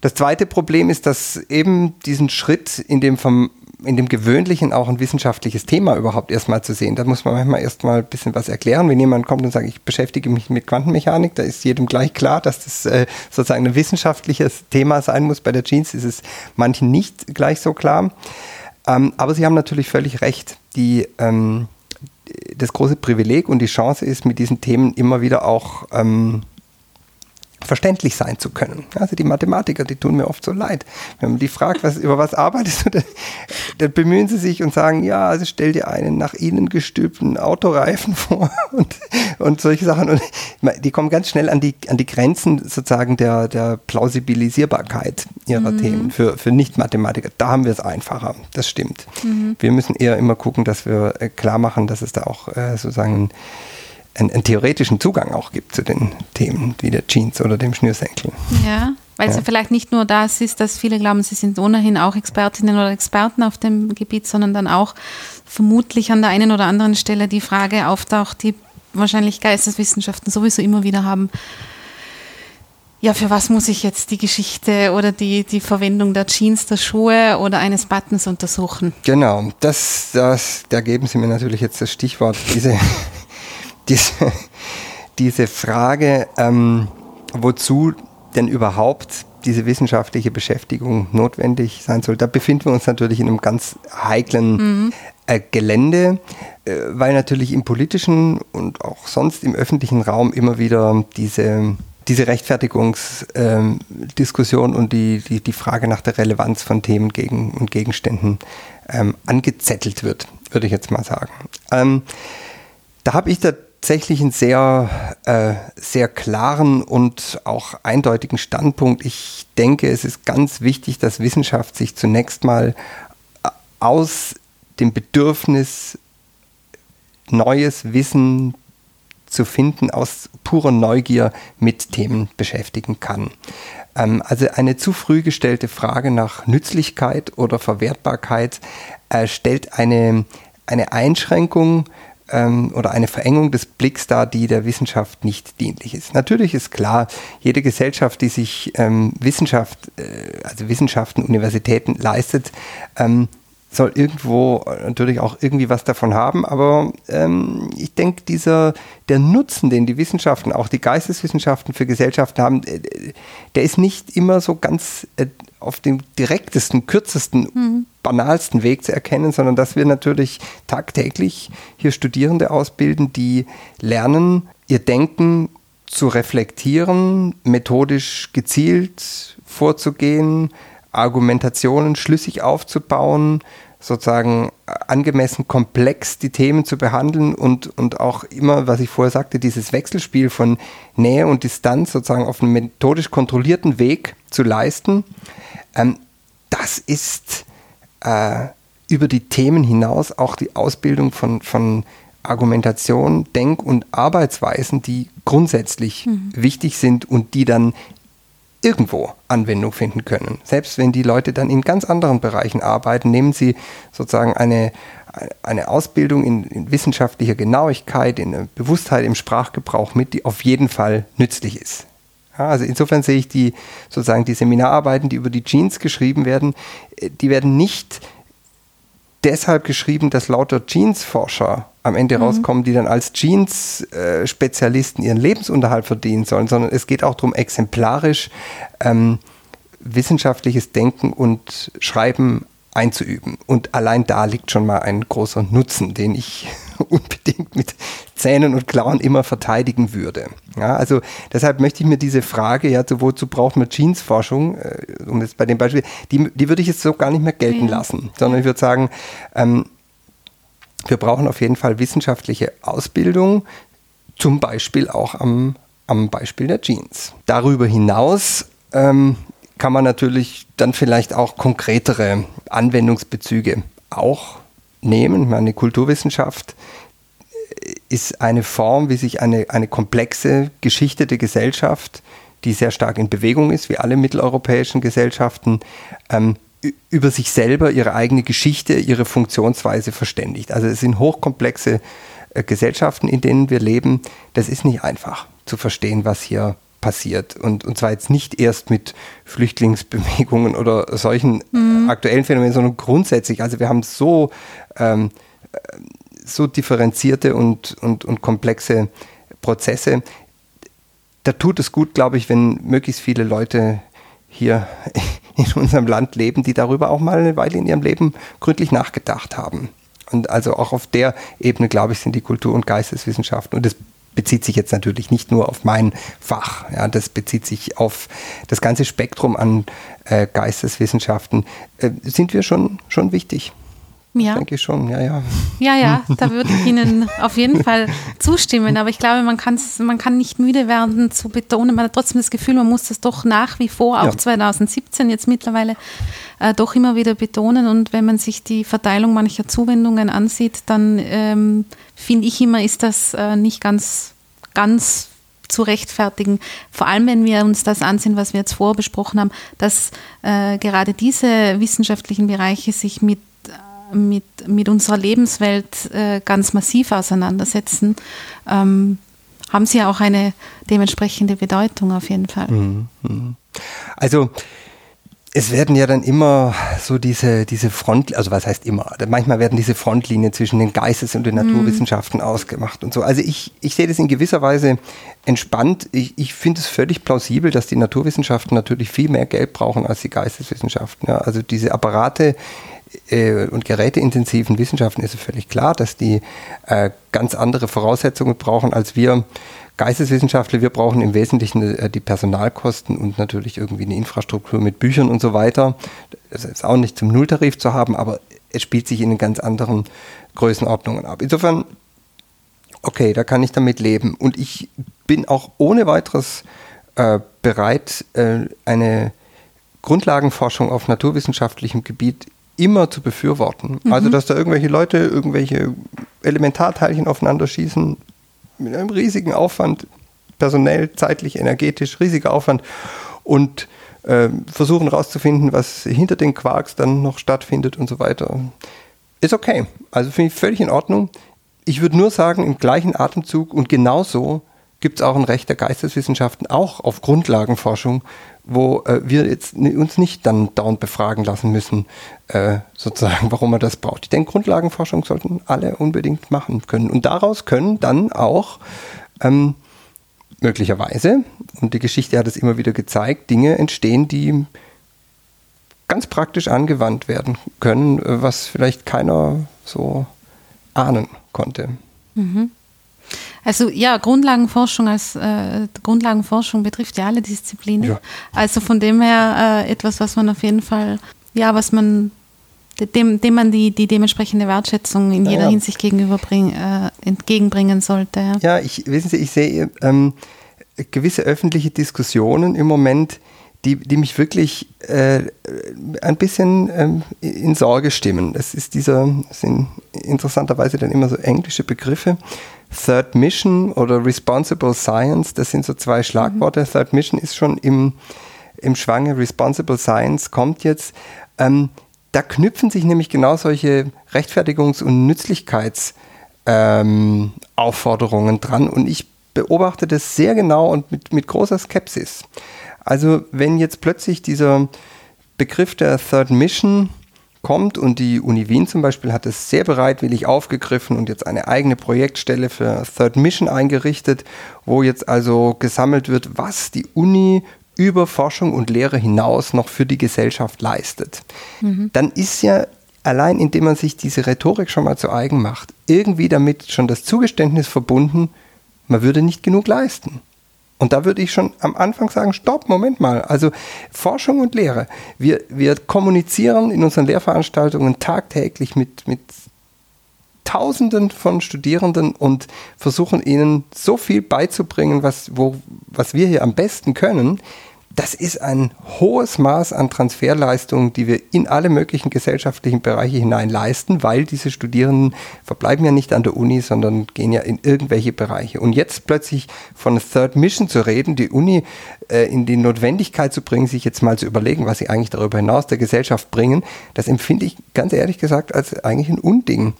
Das zweite Problem ist, dass eben diesen Schritt in dem vom in dem Gewöhnlichen auch ein wissenschaftliches Thema überhaupt erstmal zu sehen. Da muss man manchmal erstmal ein bisschen was erklären. Wenn jemand kommt und sagt, ich beschäftige mich mit Quantenmechanik, da ist jedem gleich klar, dass das äh, sozusagen ein wissenschaftliches Thema sein muss. Bei der Jeans ist es manchen nicht gleich so klar. Ähm, aber Sie haben natürlich völlig recht. Die, ähm, das große Privileg und die Chance ist, mit diesen Themen immer wieder auch ähm, verständlich sein zu können. Also die Mathematiker, die tun mir oft so leid. Wenn man die fragt, was, über was arbeitest du, dann, dann, bemühen sie sich und sagen, ja, also stell dir einen nach ihnen gestülpten Autoreifen [laughs] vor und, und solche Sachen. Und die kommen ganz schnell an die, an die Grenzen sozusagen der, der Plausibilisierbarkeit ihrer mhm. Themen für, für Nicht-Mathematiker. Da haben wir es einfacher, das stimmt. Mhm. Wir müssen eher immer gucken, dass wir äh, klar machen, dass es da auch äh, sozusagen einen, einen, theoretischen Zugang auch gibt zu den Themen wie der Jeans oder dem Schnürsenkel. Ja, weil ja. es ja vielleicht nicht nur das ist, dass viele glauben, sie sind ohnehin auch Expertinnen oder Experten auf dem Gebiet, sondern dann auch vermutlich an der einen oder anderen Stelle die Frage auftaucht, die wahrscheinlich Geisteswissenschaften sowieso immer wieder haben. Ja, für was muss ich jetzt die Geschichte oder die, die Verwendung der Jeans, der Schuhe oder eines Buttons untersuchen? Genau, das, das, da geben Sie mir natürlich jetzt das Stichwort, diese diese, [laughs] diese Frage, ähm, wozu denn überhaupt diese wissenschaftliche Beschäftigung notwendig sein soll, da befinden wir uns natürlich in einem ganz heiklen mhm. äh, Gelände, äh, weil natürlich im politischen und auch sonst im öffentlichen Raum immer wieder diese diese Rechtfertigungsdiskussion ähm, und die, die, die Frage nach der Relevanz von Themen gegen, und Gegenständen ähm, angezettelt wird, würde ich jetzt mal sagen. Ähm, da habe ich tatsächlich einen sehr, äh, sehr klaren und auch eindeutigen Standpunkt. Ich denke, es ist ganz wichtig, dass Wissenschaft sich zunächst mal äh, aus dem Bedürfnis, neues Wissen zu finden, aus purer Neugier mit Themen beschäftigen kann. Ähm, also eine zu früh gestellte Frage nach Nützlichkeit oder Verwertbarkeit äh, stellt eine, eine Einschränkung ähm, oder eine Verengung des Blicks dar, die der Wissenschaft nicht dienlich ist. Natürlich ist klar, jede Gesellschaft, die sich ähm, Wissenschaft, äh, also Wissenschaften, Universitäten leistet, ähm, soll irgendwo natürlich auch irgendwie was davon haben, aber ähm, ich denke, dieser der Nutzen, den die Wissenschaften, auch die Geisteswissenschaften für Gesellschaften haben, äh, der ist nicht immer so ganz äh, auf dem direktesten, kürzesten, mhm. banalsten Weg zu erkennen, sondern dass wir natürlich tagtäglich hier Studierende ausbilden, die lernen, ihr Denken zu reflektieren, methodisch gezielt vorzugehen, Argumentationen schlüssig aufzubauen, sozusagen angemessen komplex die Themen zu behandeln und, und auch immer, was ich vorher sagte, dieses Wechselspiel von Nähe und Distanz sozusagen auf einem methodisch kontrollierten Weg zu leisten, ähm, das ist äh, über die Themen hinaus auch die Ausbildung von, von Argumentation, Denk- und Arbeitsweisen, die grundsätzlich mhm. wichtig sind und die dann irgendwo Anwendung finden können. Selbst wenn die Leute dann in ganz anderen Bereichen arbeiten, nehmen sie sozusagen eine, eine Ausbildung in, in wissenschaftlicher Genauigkeit, in Bewusstheit im Sprachgebrauch mit, die auf jeden Fall nützlich ist. Ja, also insofern sehe ich die sozusagen die Seminararbeiten, die über die Jeans geschrieben werden, äh, die werden nicht deshalb geschrieben, dass lauter Jeans-Forscher am Ende mhm. rauskommen, die dann als Jeans-Spezialisten ihren Lebensunterhalt verdienen sollen, sondern es geht auch darum, exemplarisch ähm, wissenschaftliches Denken und Schreiben einzuüben. Und allein da liegt schon mal ein großer Nutzen, den ich [laughs] unbedingt mit Zähnen und Klauen immer verteidigen würde. Ja, also deshalb möchte ich mir diese Frage, ja, so, wozu braucht man Jeansforschung, äh, um jetzt bei dem Beispiel, die, die würde ich jetzt so gar nicht mehr gelten ja. lassen, sondern ich würde sagen, ähm, wir brauchen auf jeden Fall wissenschaftliche Ausbildung, zum Beispiel auch am, am Beispiel der Jeans. Darüber hinaus ähm, kann man natürlich dann vielleicht auch konkretere Anwendungsbezüge auch nehmen. Meine Kulturwissenschaft ist eine Form, wie sich eine, eine komplexe Geschichte der Gesellschaft, die sehr stark in Bewegung ist, wie alle mitteleuropäischen Gesellschaften, ähm, über sich selber, ihre eigene Geschichte, ihre Funktionsweise verständigt. Also es sind hochkomplexe äh, Gesellschaften, in denen wir leben. Das ist nicht einfach zu verstehen, was hier passiert. Und, und zwar jetzt nicht erst mit Flüchtlingsbewegungen oder solchen mhm. aktuellen Phänomenen, sondern grundsätzlich. Also wir haben so, ähm, so differenzierte und, und, und komplexe Prozesse. Da tut es gut, glaube ich, wenn möglichst viele Leute hier [laughs] in unserem Land leben, die darüber auch mal eine Weile in ihrem Leben gründlich nachgedacht haben. Und also auch auf der Ebene, glaube ich, sind die Kultur- und Geisteswissenschaften und das bezieht sich jetzt natürlich nicht nur auf mein Fach, ja, das bezieht sich auf das ganze Spektrum an äh, Geisteswissenschaften, äh, sind wir schon, schon wichtig. Ja. Denke ich schon, ja, ja. Ja, ja, [laughs] da würde ich Ihnen auf jeden Fall zustimmen. Aber ich glaube, man, man kann nicht müde werden zu betonen. Man hat trotzdem das Gefühl, man muss das doch nach wie vor, auch ja. 2017 jetzt mittlerweile, äh, doch immer wieder betonen. Und wenn man sich die Verteilung mancher Zuwendungen ansieht, dann ähm, finde ich immer, ist das äh, nicht ganz, ganz zu rechtfertigen. Vor allem, wenn wir uns das ansehen, was wir jetzt vorher besprochen haben, dass äh, gerade diese wissenschaftlichen Bereiche sich mit mit, mit unserer Lebenswelt äh, ganz massiv auseinandersetzen, ähm, haben sie ja auch eine dementsprechende Bedeutung auf jeden Fall. Mhm, mhm. Also es werden ja dann immer so diese, diese Front, also was heißt immer, manchmal werden diese Frontlinien zwischen den Geistes- und den mhm. Naturwissenschaften ausgemacht und so. Also ich, ich sehe das in gewisser Weise entspannt. Ich, ich finde es völlig plausibel, dass die Naturwissenschaften natürlich viel mehr Geld brauchen als die Geisteswissenschaften. Ja. Also diese Apparate, äh, und geräteintensiven Wissenschaften ist es völlig klar, dass die äh, ganz andere Voraussetzungen brauchen als wir Geisteswissenschaftler. Wir brauchen im Wesentlichen äh, die Personalkosten und natürlich irgendwie eine Infrastruktur mit Büchern und so weiter. Das ist auch nicht zum Nulltarif zu haben, aber es spielt sich in ganz anderen Größenordnungen ab. Insofern, okay, da kann ich damit leben. Und ich bin auch ohne weiteres äh, bereit, äh, eine Grundlagenforschung auf naturwissenschaftlichem Gebiet immer zu befürworten. Mhm. Also, dass da irgendwelche Leute irgendwelche Elementarteilchen aufeinander schießen, mit einem riesigen Aufwand, personell, zeitlich, energetisch, riesiger Aufwand und äh, versuchen herauszufinden, was hinter den Quarks dann noch stattfindet und so weiter. Ist okay. Also finde ich völlig in Ordnung. Ich würde nur sagen, im gleichen Atemzug und genauso gibt es auch ein Recht der Geisteswissenschaften, auch auf Grundlagenforschung, wo äh, wir jetzt uns nicht dann dauernd befragen lassen müssen, äh, sozusagen, warum man das braucht. Ich denke, Grundlagenforschung sollten alle unbedingt machen können. Und daraus können dann auch ähm, möglicherweise, und die Geschichte hat es immer wieder gezeigt, Dinge entstehen, die ganz praktisch angewandt werden können, äh, was vielleicht keiner so ahnen konnte. Mhm. Also ja, Grundlagenforschung als äh, Grundlagenforschung betrifft ja alle Disziplinen. Ja. Also von dem her äh, etwas, was man auf jeden Fall, ja, was man dem, dem man die, die dementsprechende Wertschätzung in jeder ja. Hinsicht gegenüberbringen, äh, entgegenbringen sollte. Ja, ich, wissen Sie, ich sehe ähm, gewisse öffentliche Diskussionen im Moment, die, die mich wirklich äh, ein bisschen ähm, in Sorge stimmen. Das ist dieser, sind interessanterweise dann immer so englische Begriffe. Third Mission oder Responsible Science, das sind so zwei Schlagworte. Mhm. Third Mission ist schon im, im Schwange, Responsible Science kommt jetzt. Ähm, da knüpfen sich nämlich genau solche Rechtfertigungs- und Nützlichkeitsaufforderungen ähm, dran und ich beobachte das sehr genau und mit, mit großer Skepsis. Also wenn jetzt plötzlich dieser Begriff der Third Mission kommt und die Uni Wien zum Beispiel hat es sehr bereitwillig aufgegriffen und jetzt eine eigene Projektstelle für Third Mission eingerichtet, wo jetzt also gesammelt wird, was die Uni über Forschung und Lehre hinaus noch für die Gesellschaft leistet. Mhm. Dann ist ja allein indem man sich diese Rhetorik schon mal zu eigen macht, irgendwie damit schon das Zugeständnis verbunden, man würde nicht genug leisten. Und da würde ich schon am Anfang sagen, stopp, Moment mal. Also Forschung und Lehre. Wir, wir kommunizieren in unseren Lehrveranstaltungen tagtäglich mit, mit Tausenden von Studierenden und versuchen ihnen so viel beizubringen, was, wo, was wir hier am besten können das ist ein hohes Maß an Transferleistungen, die wir in alle möglichen gesellschaftlichen Bereiche hinein leisten, weil diese Studierenden verbleiben ja nicht an der Uni, sondern gehen ja in irgendwelche Bereiche. Und jetzt plötzlich von Third Mission zu reden, die Uni äh, in die Notwendigkeit zu bringen, sich jetzt mal zu überlegen, was sie eigentlich darüber hinaus der Gesellschaft bringen, das empfinde ich ganz ehrlich gesagt als eigentlich ein Unding.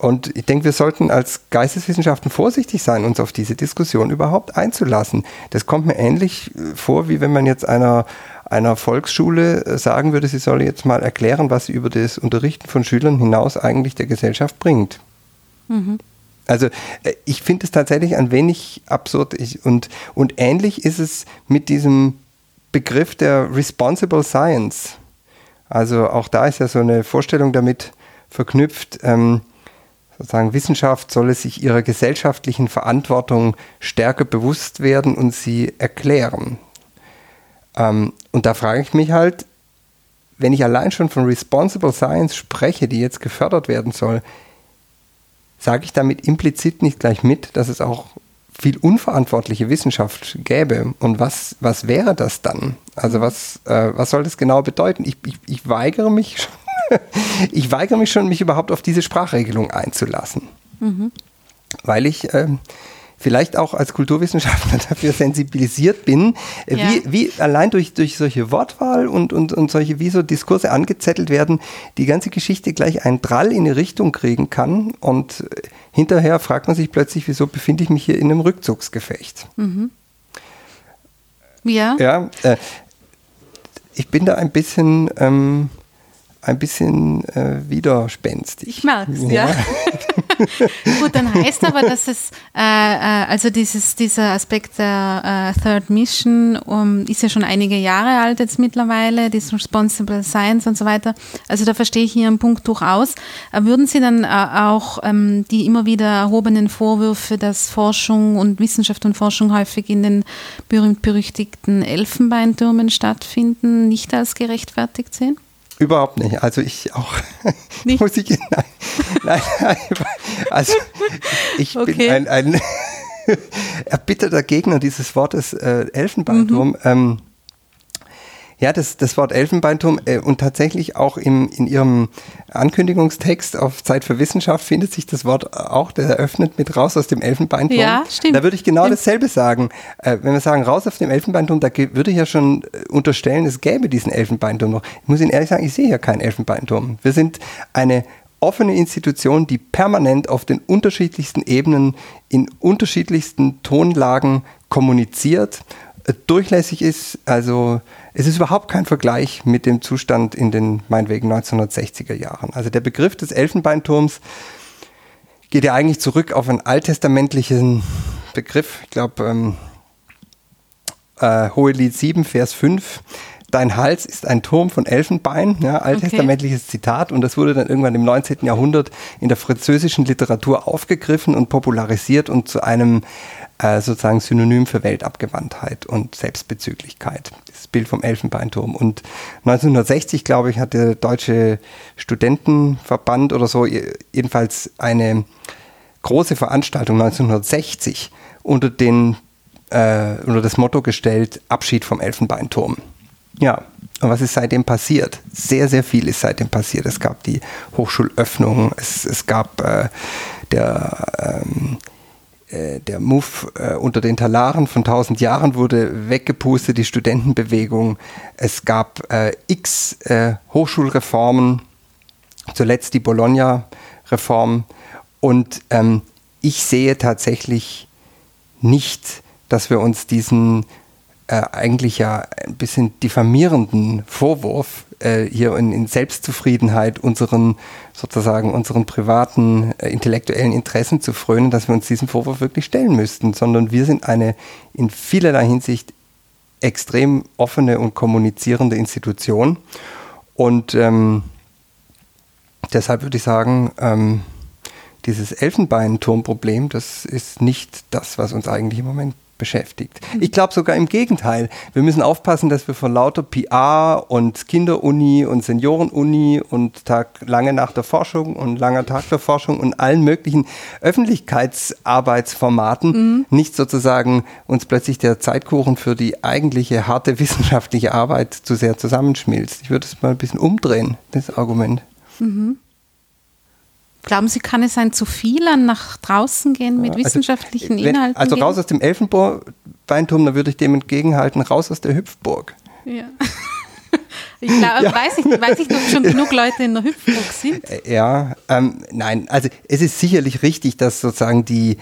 Und ich denke, wir sollten als Geisteswissenschaften vorsichtig sein, uns auf diese Diskussion überhaupt einzulassen. Das kommt mir ähnlich äh, vor, wie wenn man jetzt einer, einer Volksschule äh, sagen würde, sie solle jetzt mal erklären, was sie über das Unterrichten von Schülern hinaus eigentlich der Gesellschaft bringt. Mhm. Also äh, ich finde es tatsächlich ein wenig absurd. Ich, und, und ähnlich ist es mit diesem Begriff der Responsible Science. Also auch da ist ja so eine Vorstellung damit verknüpft, ähm, sozusagen Wissenschaft solle sich ihrer gesellschaftlichen Verantwortung stärker bewusst werden und sie erklären. Ähm, und da frage ich mich halt, wenn ich allein schon von Responsible Science spreche, die jetzt gefördert werden soll, sage ich damit implizit nicht gleich mit, dass es auch viel unverantwortliche Wissenschaft gäbe. Und was, was wäre das dann? Also was, äh, was soll das genau bedeuten? Ich, ich, ich weigere mich schon [laughs] ich weigere mich schon, mich überhaupt auf diese Sprachregelung einzulassen. Mhm. Weil ich äh, vielleicht auch als Kulturwissenschaftler [laughs] dafür sensibilisiert bin, äh, ja. wie, wie allein durch, durch solche Wortwahl und, und, und solche, wie so Diskurse angezettelt werden, die ganze Geschichte gleich einen Drall in eine Richtung kriegen kann. Und äh, hinterher fragt man sich plötzlich, wieso befinde ich mich hier in einem Rückzugsgefecht? Mhm. Ja. Ja, äh, ich bin da ein bisschen ähm, ein bisschen äh, widerspenstig. Ich merke es, ja. ja. [laughs] Gut, dann heißt aber, dass es, äh, äh, also dieses, dieser Aspekt der äh, Third Mission um, ist ja schon einige Jahre alt jetzt mittlerweile, das Responsible Science und so weiter. Also da verstehe ich Ihren Punkt durchaus. Äh, würden Sie dann äh, auch ähm, die immer wieder erhobenen Vorwürfe, dass Forschung und Wissenschaft und Forschung häufig in den berühmt-berüchtigten Elfenbeintürmen stattfinden, nicht als gerechtfertigt sehen? Überhaupt nicht. Also ich auch. [laughs] Nicht? muss ich, nein, nein, nein, Also ich okay. bin ein, ein [laughs] erbitterter Gegner dieses Wortes äh, Elfenbeinturm. Mhm. Ähm, ja, das, das Wort Elfenbeinturm äh, und tatsächlich auch im, in Ihrem Ankündigungstext auf Zeit für Wissenschaft findet sich das Wort auch, der eröffnet mit raus aus dem Elfenbeinturm. Ja, stimmt. Da würde ich genau dasselbe sagen. Äh, wenn wir sagen raus aus dem Elfenbeinturm, da würde ich ja schon äh, unterstellen, es gäbe diesen Elfenbeinturm noch. Ich muss Ihnen ehrlich sagen, ich sehe ja keinen Elfenbeinturm. Wir sind eine offene Institution, die permanent auf den unterschiedlichsten Ebenen in unterschiedlichsten Tonlagen kommuniziert durchlässig ist. Also es ist überhaupt kein Vergleich mit dem Zustand in den meinetwegen 1960er Jahren. Also der Begriff des Elfenbeinturms geht ja eigentlich zurück auf einen alttestamentlichen Begriff. Ich glaube, ähm, äh, Hohelied 7, Vers 5. Dein Hals ist ein Turm von Elfenbein, ja, alttestamentliches okay. Zitat. Und das wurde dann irgendwann im 19. Jahrhundert in der französischen Literatur aufgegriffen und popularisiert und zu einem äh, sozusagen Synonym für Weltabgewandtheit und Selbstbezüglichkeit. Das Bild vom Elfenbeinturm. Und 1960, glaube ich, hat der Deutsche Studentenverband oder so jedenfalls eine große Veranstaltung 1960 unter, den, äh, unter das Motto gestellt, Abschied vom Elfenbeinturm. Ja, und was ist seitdem passiert? Sehr, sehr viel ist seitdem passiert. Es gab die Hochschulöffnung, es, es gab äh, der ähm, äh, der Move äh, unter den Talaren von 1000 Jahren wurde weggepustet, die Studentenbewegung. Es gab äh, x äh, Hochschulreformen, zuletzt die Bologna-Reform. Und ähm, ich sehe tatsächlich nicht, dass wir uns diesen äh, eigentlich ja ein bisschen diffamierenden Vorwurf äh, hier in, in, Selbstzufriedenheit unseren sozusagen unseren privaten äh, intellektuellen Interessen zu frönen, dass wir uns diesem Vorwurf wirklich stellen müssten, sondern wir sind eine in vielerlei Hinsicht extrem offene und kommunizierende Institution. Und ähm, deshalb würde ich sagen, ähm, dieses Elfenbeinturmproblem, das ist nicht das, was uns eigentlich im Moment beschäftigt. Ich glaube sogar im Gegenteil. Wir müssen aufpassen, dass wir von lauter PR und Kinderuni und Seniorenuni und Tag lange nach der Forschung und langer Tag der Forschung und allen möglichen Öffentlichkeitsarbeitsformaten mhm. nicht sozusagen uns plötzlich der Zeitkuchen für die eigentliche harte [laughs] wissenschaftliche Arbeit zu sehr zusammenschmilzt. Ich würde es mal ein bisschen umdrehen, das Argument. Mhm. Glauben Sie, kann es ein zu viel an nach draußen gehen mit also, wissenschaftlichen wenn, Inhalten? Also raus aus dem Elfenbeinturm, da würde ich dem entgegenhalten, raus aus der Hüpfburg. Ja. [laughs] Ich glaube, ja. weiß, ich, weiß ich, ob schon genug Leute in der Hüpfburg sind. [laughs] Äh, ja, ähm, nein, also es ist sicherlich richtig, dass sozusagen die,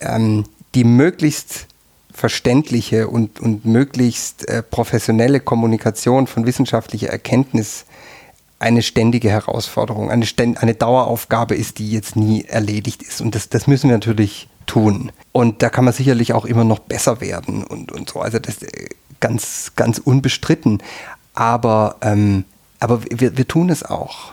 ähm, die möglichst verständliche und, und möglichst äh, professionelle Kommunikation von wissenschaftlicher Erkenntnis eine ständige Herausforderung, eine, ständ, eine Daueraufgabe ist, die jetzt nie erledigt ist. Und das, das müssen wir natürlich tun. Und da kann man sicherlich auch immer noch besser werden und, und so. Also das äh, ganz, ganz unbestritten. Aber, ähm, aber wir, wir tun es auch.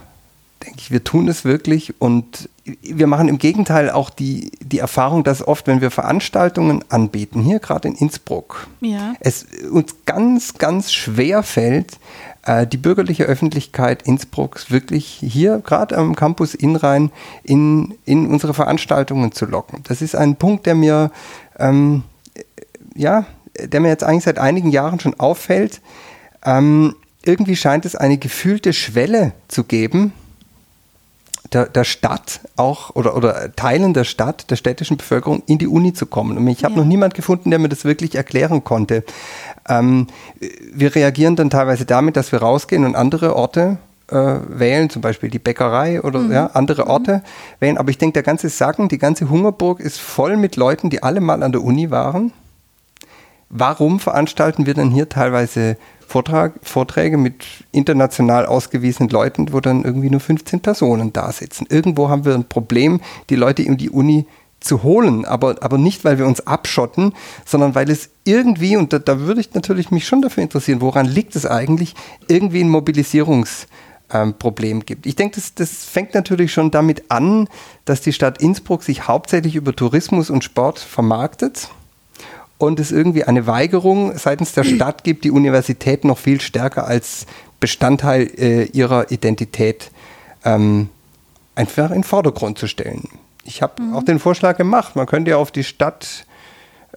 Denke ich, wir tun es wirklich und wir machen im Gegenteil auch die, die Erfahrung, dass oft, wenn wir Veranstaltungen anbieten, hier gerade in Innsbruck, ja. es uns ganz, ganz schwer fällt, die bürgerliche Öffentlichkeit Innsbrucks wirklich hier, gerade am Campus Inrhein, in, in unsere Veranstaltungen zu locken. Das ist ein Punkt, der mir, ähm, ja, der mir jetzt eigentlich seit einigen Jahren schon auffällt. Ähm, irgendwie scheint es eine gefühlte Schwelle zu geben, der, der Stadt auch oder, oder Teilen der Stadt, der städtischen Bevölkerung in die Uni zu kommen. Und ich habe ja. noch niemand gefunden, der mir das wirklich erklären konnte. Ähm, wir reagieren dann teilweise damit, dass wir rausgehen und andere Orte äh, wählen, zum Beispiel die Bäckerei oder mhm. ja, andere mhm. Orte mhm. wählen. Aber ich denke, der ganze Sacken, die ganze Hungerburg ist voll mit Leuten, die alle mal an der Uni waren warum veranstalten wir dann hier teilweise Vortrag, Vorträge mit international ausgewiesenen Leuten, wo dann irgendwie nur 15 Personen da sitzen. Irgendwo haben wir ein Problem, die Leute in die Uni zu holen, aber, aber nicht, weil wir uns abschotten, sondern weil es irgendwie, und da, da würde ich natürlich mich schon dafür interessieren, woran liegt es eigentlich, irgendwie ein Mobilisierungsproblem ähm, gibt. Ich denke, das, das fängt natürlich schon damit an, dass die Stadt Innsbruck sich hauptsächlich über Tourismus und Sport vermarktet und es irgendwie eine Weigerung seitens der Stadt gibt, die Universität noch viel stärker als Bestandteil äh, ihrer Identität ähm, einfach in den Vordergrund zu stellen. Ich habe mhm. auch den Vorschlag gemacht, man könnte ja auf die Stadt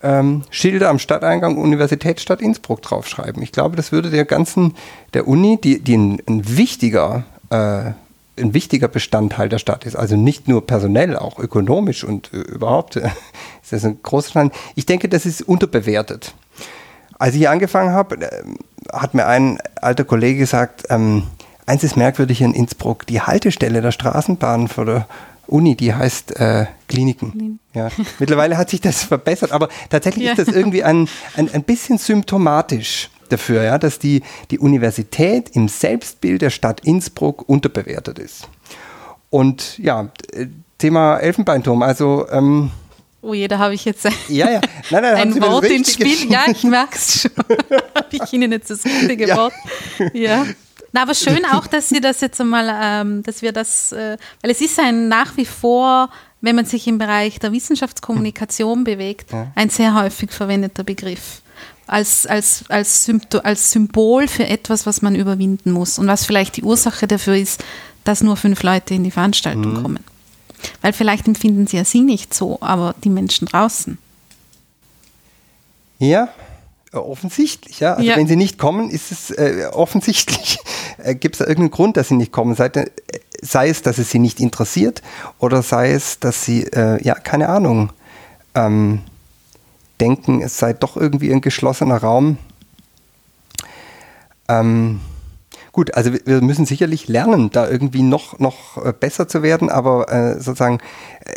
ähm, Schilder am Stadteingang Universitätsstadt Innsbruck draufschreiben. Ich glaube, das würde der ganzen, der Uni, die, die ein, ein wichtiger äh, ein wichtiger Bestandteil der Stadt ist. Also nicht nur personell, auch ökonomisch und äh, überhaupt [laughs] ist das ein großer Teil. Ich denke, das ist unterbewertet. Als ich angefangen habe, äh, hat mir ein alter Kollege gesagt, ähm, eins ist merkwürdig in Innsbruck, die Haltestelle der Straßenbahn vor der Uni, die heißt äh, Kliniken. Ja. Mittlerweile hat sich das verbessert, aber tatsächlich [laughs] ja. ist das irgendwie ein, ein, ein bisschen symptomatisch dafür, ja, dass die, die Universität im Selbstbild der Stadt Innsbruck unterbewertet ist. Und ja, Thema Elfenbeinturm, also ähm, Oh je, da habe ich jetzt ein, [laughs] ja, ja. Nein, nein, ein Wort ins Spiel. Ja, ich merke es schon. [laughs] habe ich Ihnen jetzt das richtige ja. Wort? Ja. Na, aber schön auch, dass Sie das jetzt einmal, ähm, dass wir das, äh, weil es ist ein nach wie vor, wenn man sich im Bereich der Wissenschaftskommunikation bewegt, ja. ein sehr häufig verwendeter Begriff. Als, als, als, Sympto als Symbol für etwas, was man überwinden muss und was vielleicht die Ursache dafür ist, dass nur fünf Leute in die Veranstaltung mhm. kommen. Weil vielleicht empfinden sie ja sie nicht so, aber die Menschen draußen. Ja, offensichtlich. Ja? Also ja. wenn sie nicht kommen, ist es äh, offensichtlich. [laughs] Äh, Gibt es da irgendeinen Grund, dass sie nicht kommen? Sei, äh, sei, es, dass es sie nicht interessiert oder sei es, dass sie, äh, ja, keine Ahnung, ähm, denken, es sei doch irgendwie ein geschlossener Raum. Ähm, Gut, also wir müssen sicherlich lernen, da irgendwie noch, noch äh, besser zu werden, aber äh, sozusagen äh,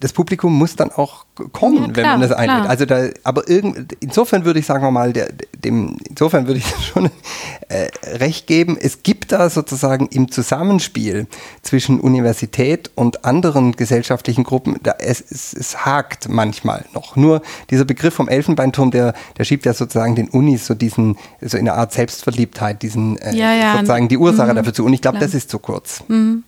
das Publikum muss dann auch kommen, ja, klar, wenn man das einlädt. Also da, aber irgend, insofern würde ich sagen wir mal, der, dem, insofern würde ich [laughs] schon äh, recht geben. Es gibt da sozusagen im Zusammenspiel zwischen Universität und anderen gesellschaftlichen Gruppen, da, es, es, es hakt manchmal noch. Nur dieser Begriff vom Elfenbeinturm, der, der schiebt ja sozusagen den Unis so diesen, so in einer Art Selbstverliebtheit, diesen äh, ja, ja, sozusagen die Ursache mhm, dafür zu. Und ich glaube, das ist zu kurz. Mhm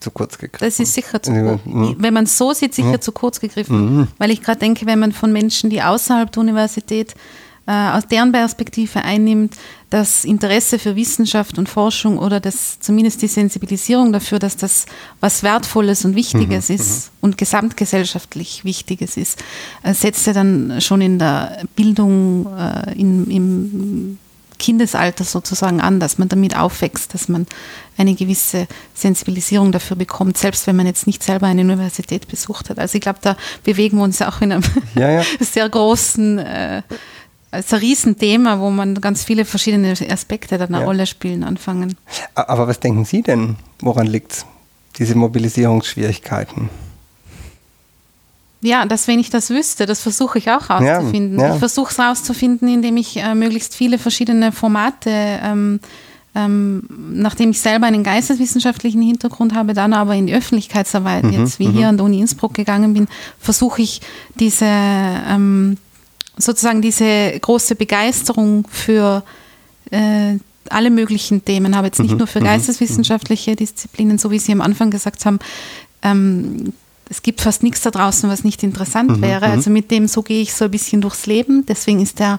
zu kurz gegriffen. Das ist sicher zu kurz. Mhm. Wenn man so sieht, sicher mhm. zu kurz gegriffen. Mhm. Weil ich gerade denke, wenn man von Menschen, die außerhalb der Universität äh, aus deren Perspektive einnimmt, das Interesse für Wissenschaft und Forschung oder das zumindest die Sensibilisierung dafür, dass das was Wertvolles und Wichtiges mhm. ist mhm. und gesamtgesellschaftlich Wichtiges ist, äh, setzt er dann schon in der Bildung, äh, in, im Kindesalter sozusagen an, dass man damit aufwächst, dass man eine gewisse Sensibilisierung dafür bekommt, selbst wenn man jetzt nicht selber eine Universität besucht hat. Also ich glaube, da bewegen wir uns auch in einem ja, ja. [laughs] sehr großen, äh, ist ein Riesenthema, wo man ganz viele verschiedene Aspekte dann eine ja. Rolle spielen anfangen. Aber was denken Sie denn, woran liegt es, diese Mobilisierungsschwierigkeiten? Ja, dass wenn ich das wüsste, das versuche ich auch herauszufinden. Ja, ja. Ich versuche es herauszufinden, indem ich äh, möglichst viele verschiedene Formate, ähm, ähm, nachdem ich selber einen geisteswissenschaftlichen Hintergrund habe, dann aber in die Öffentlichkeitsarbeit, mhm, jetzt wie mhm. hier an der Uni Innsbruck gegangen bin, versuche ich diese ähm, sozusagen diese große Begeisterung für äh, alle möglichen Themen, habe jetzt nicht mhm, nur für mhm, geisteswissenschaftliche Disziplinen, so wie Sie am Anfang gesagt haben, ähm, es gibt fast nichts da draußen, was nicht interessant mhm, wäre. Mhm. Also mit dem, so gehe ich so ein bisschen durchs Leben. Deswegen ist der,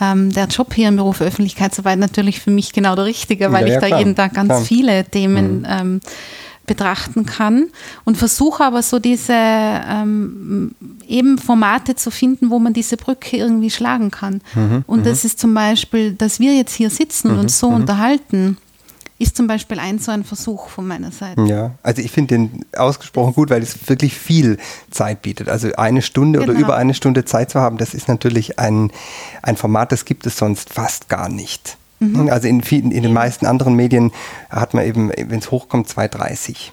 ähm, der Job hier im Beruf Öffentlichkeitsarbeit natürlich für mich genau der richtige, weil ja, ja, ich da jeden Tag ganz klar. viele Themen mhm. ähm, betrachten kann und versuche aber so diese ähm, eben Formate zu finden, wo man diese Brücke irgendwie schlagen kann. Mhm, und mhm. das ist zum Beispiel, dass wir jetzt hier sitzen und uns so unterhalten ist zum Beispiel ein so ein Versuch von meiner Seite. Ja, also ich finde den ausgesprochen gut, weil es wirklich viel Zeit bietet. Also eine Stunde genau. oder über eine Stunde Zeit zu haben, das ist natürlich ein, ein Format, das gibt es sonst fast gar nicht. Mhm. Also in, vielen, in den meisten anderen Medien hat man eben, wenn es hochkommt, 2,30.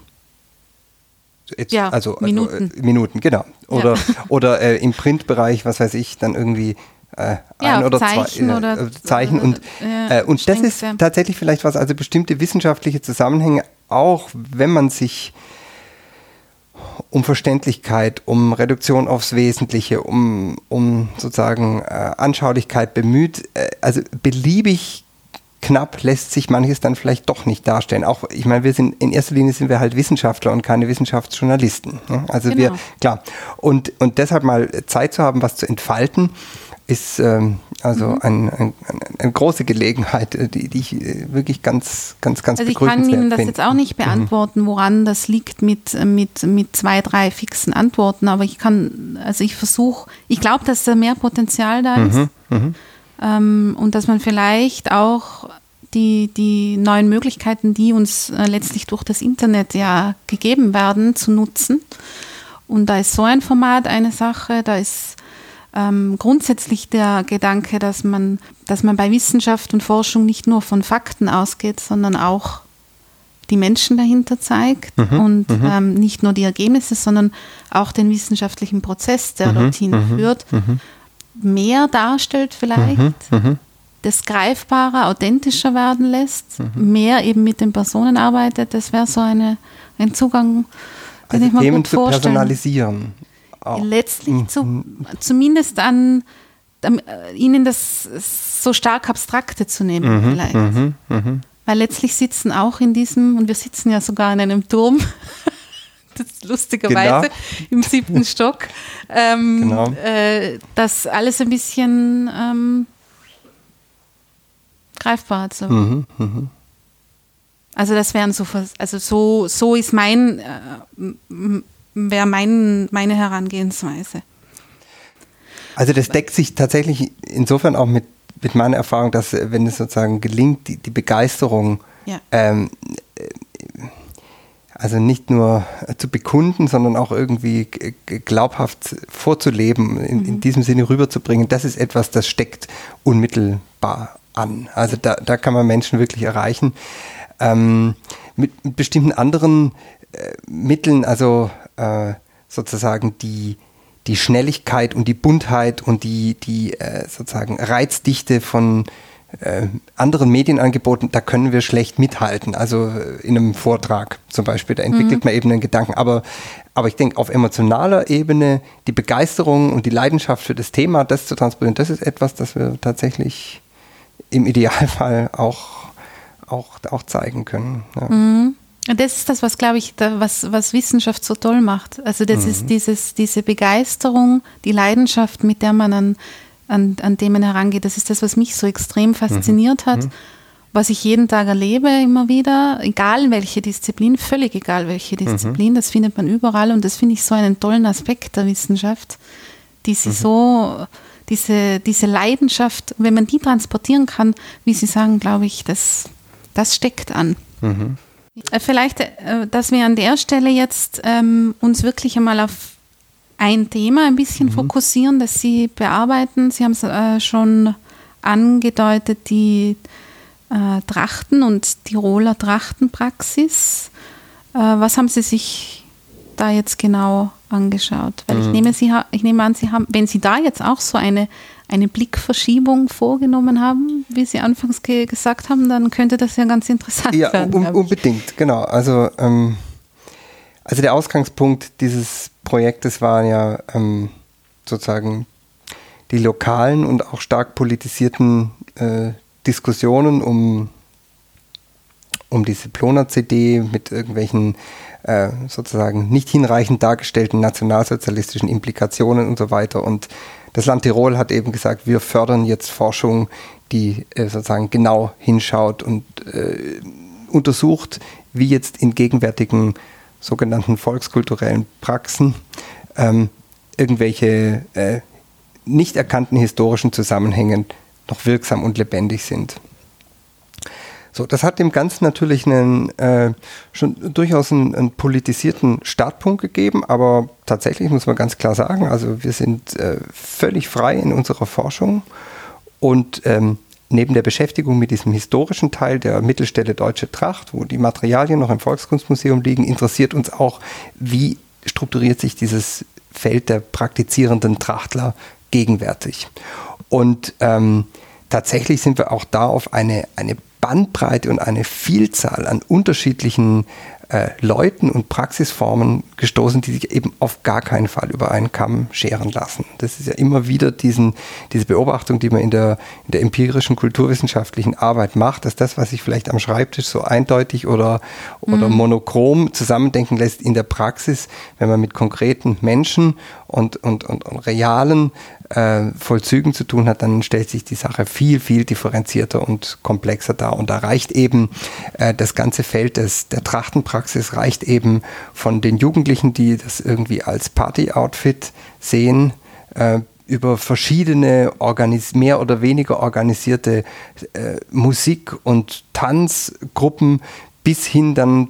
Jetzt, ja, also, also Minuten. Äh, Minuten, genau. Oder, ja. oder äh, im Printbereich, was weiß ich, dann irgendwie äh, ja, ein oder Zeichen zwei äh, oder, äh, Zeichen. Und, äh, und das ist tatsächlich vielleicht was, also bestimmte wissenschaftliche Zusammenhänge, auch wenn man sich um Verständlichkeit, um Reduktion aufs Wesentliche, um, um sozusagen äh, Anschaulichkeit bemüht, äh, also beliebig knapp lässt sich manches dann vielleicht doch nicht darstellen. Auch, ich meine, wir sind, in erster Linie sind wir halt Wissenschaftler und keine Wissenschaftsjournalisten. Ne? Also genau. wir, klar. Und, und deshalb mal Zeit zu haben, was zu entfalten, ist ähm, also mhm. ein, ein, eine große Gelegenheit, äh, die, die ich äh, wirklich ganz, ganz, ganz Also ich kann Ihnen das jetzt auch nicht mhm. beantworten, woran das liegt mit, mit, mit zwei, drei fixen Antworten, aber ich kann, also ich versuche, ich glaube, dass da mehr Potenzial da ist mhm. Mhm. Ähm, und dass man vielleicht auch die, die neuen Möglichkeiten, die uns äh, letztlich durch das Internet ja gegeben werden, zu nutzen. Und da ist so ein Format eine Sache, da ist ähm, grundsätzlich der Gedanke, dass man, dass man bei Wissenschaft und Forschung nicht nur von Fakten ausgeht, sondern auch die Menschen dahinter zeigt mhm, und mhm. Ähm, nicht nur die Ergebnisse, sondern auch den wissenschaftlichen Prozess, der mhm, dorthin mhm, führt, mhm. mehr darstellt vielleicht, mhm, das greifbarer, authentischer werden lässt, mehr eben mit den Personen arbeitet. Das wäre so eine, ein Zugang, den also ich mir Themen gut vorstellen. zu personalisieren. Letztlich mhm. zu, zumindest an äh, ihnen das so stark Abstrakte zu nehmen, mhm. vielleicht. Mhm. Mhm. Weil letztlich sitzen auch in diesem, und wir sitzen ja sogar in einem Turm, [laughs] das lustigerweise genau. im siebten Stock, ähm, genau. äh, das alles ein bisschen ähm, greifbar zu. Mhm. Mhm. Also das wären so, also so, so ist mein, äh, wäre mein, meine Herangehensweise. Also das deckt sich tatsächlich insofern auch mit, mit meiner Erfahrung, dass äh, wenn es sozusagen gelingt, die, die Begeisterung ja. ähm, äh, also nicht nur zu bekunden, sondern auch irgendwie glaubhaft vorzuleben, in, mhm. in, diesem Sinne rüberzubringen, das ist etwas, das steckt unmittelbar an. Also da, da kann man Menschen wirklich erreichen. Ähm, mit, mit, bestimmten anderen äh, Mitteln, also äh, sozusagen die, die Schnelligkeit und die Buntheit und die, die äh, sozusagen Reizdichte von äh, anderen Medienangeboten, da können wir schlecht mithalten. Also äh, in einem Vortrag zum Beispiel, da entwickelt mhm. man eben einen Gedanken. Aber, aber ich denke, auf emotionaler Ebene die Begeisterung und die Leidenschaft für das Thema, das zu transportieren, das ist etwas, das wir tatsächlich im Idealfall auch, auch, auch zeigen können. Ja. Mhm. Das ist das, was, glaube ich, da, was, was Wissenschaft so toll macht. Also das mhm. ist dieses, diese Begeisterung, die Leidenschaft, mit der man an, an, an Themen herangeht. Das ist das, was mich so extrem fasziniert mhm. hat, mhm. was ich jeden Tag erlebe, immer wieder, egal welche Disziplin, völlig egal welche mhm. Disziplin, mhm. das findet man überall und das finde ich so einen tollen Aspekt der Wissenschaft, die sie mhm. so, diese, diese Leidenschaft, wenn man die transportieren kann, wie Sie sagen, glaube ich, das, das steckt an. Äh, vielleicht, äh, dass wir an der Stelle jetzt ähm, uns wirklich einmal auf ein Thema ein bisschen mhm. fokussieren, das Sie bearbeiten. Sie haben es äh, schon angedeutet, die äh, Trachten und Tiroler Trachtenpraxis. Äh, was haben Sie sich da jetzt genau angeschaut? Weil mhm. ich, nehme Sie, ich nehme an, Sie haben, wenn Sie da jetzt auch so eine eine Blickverschiebung vorgenommen haben, wie Sie anfangs ge gesagt haben, dann könnte das ja ganz interessant ja, werden. Ja, unbedingt, genau. Also, ähm, also der Ausgangspunkt dieses Projektes waren ja ähm, sozusagen die lokalen und auch stark politisierten äh, Diskussionen um, um diese Plona-CD mit irgendwelchen äh, sozusagen nicht hinreichend dargestellten nationalsozialistischen Implikationen und so weiter. Und das Land Tirol hat eben gesagt, wir fördern jetzt Forschung, die äh, sozusagen genau hinschaut und äh, untersucht, wie jetzt in gegenwärtigen sogenannten volkskulturellen Praxen ähm, irgendwelche äh, nicht erkannten historischen Zusammenhänge noch wirksam und lebendig sind. So, das hat dem Ganzen natürlich einen, äh, schon durchaus einen, einen, politisierten Startpunkt gegeben, aber tatsächlich muss man ganz klar sagen, also wir sind äh, völlig frei in unserer Forschung und ähm, neben der Beschäftigung mit diesem historischen Teil der Mittelstelle Deutsche Tracht, wo die Materialien noch im Volkskunstmuseum liegen, interessiert uns auch, wie strukturiert sich dieses Feld der praktizierenden Trachtler gegenwärtig. Und ähm, tatsächlich sind wir auch da auf eine, eine Bandbreite und eine Vielzahl an unterschiedlichen äh, Leuten und Praxisformen gestoßen, die sich eben auf gar keinen Fall über einen Kamm scheren lassen. Das ist ja immer wieder diesen, diese Beobachtung, die man in der, in der empirischen kulturwissenschaftlichen Arbeit macht, dass das, was sich vielleicht am Schreibtisch so eindeutig oder, oder mhm. monochrom zusammendenken lässt, in der Praxis, wenn man mit konkreten Menschen und, und, und, und realen äh, Vollzügen zu tun hat, dann stellt sich die Sache viel, viel differenzierter und komplexer dar. Und da reicht eben äh, das ganze Feld des, der Trachtenpraxis, reicht eben von den Jugendlichen, die das irgendwie als Party-Outfit sehen, äh, über verschiedene mehr oder weniger organisierte äh, Musik- und Tanzgruppen bis hin dann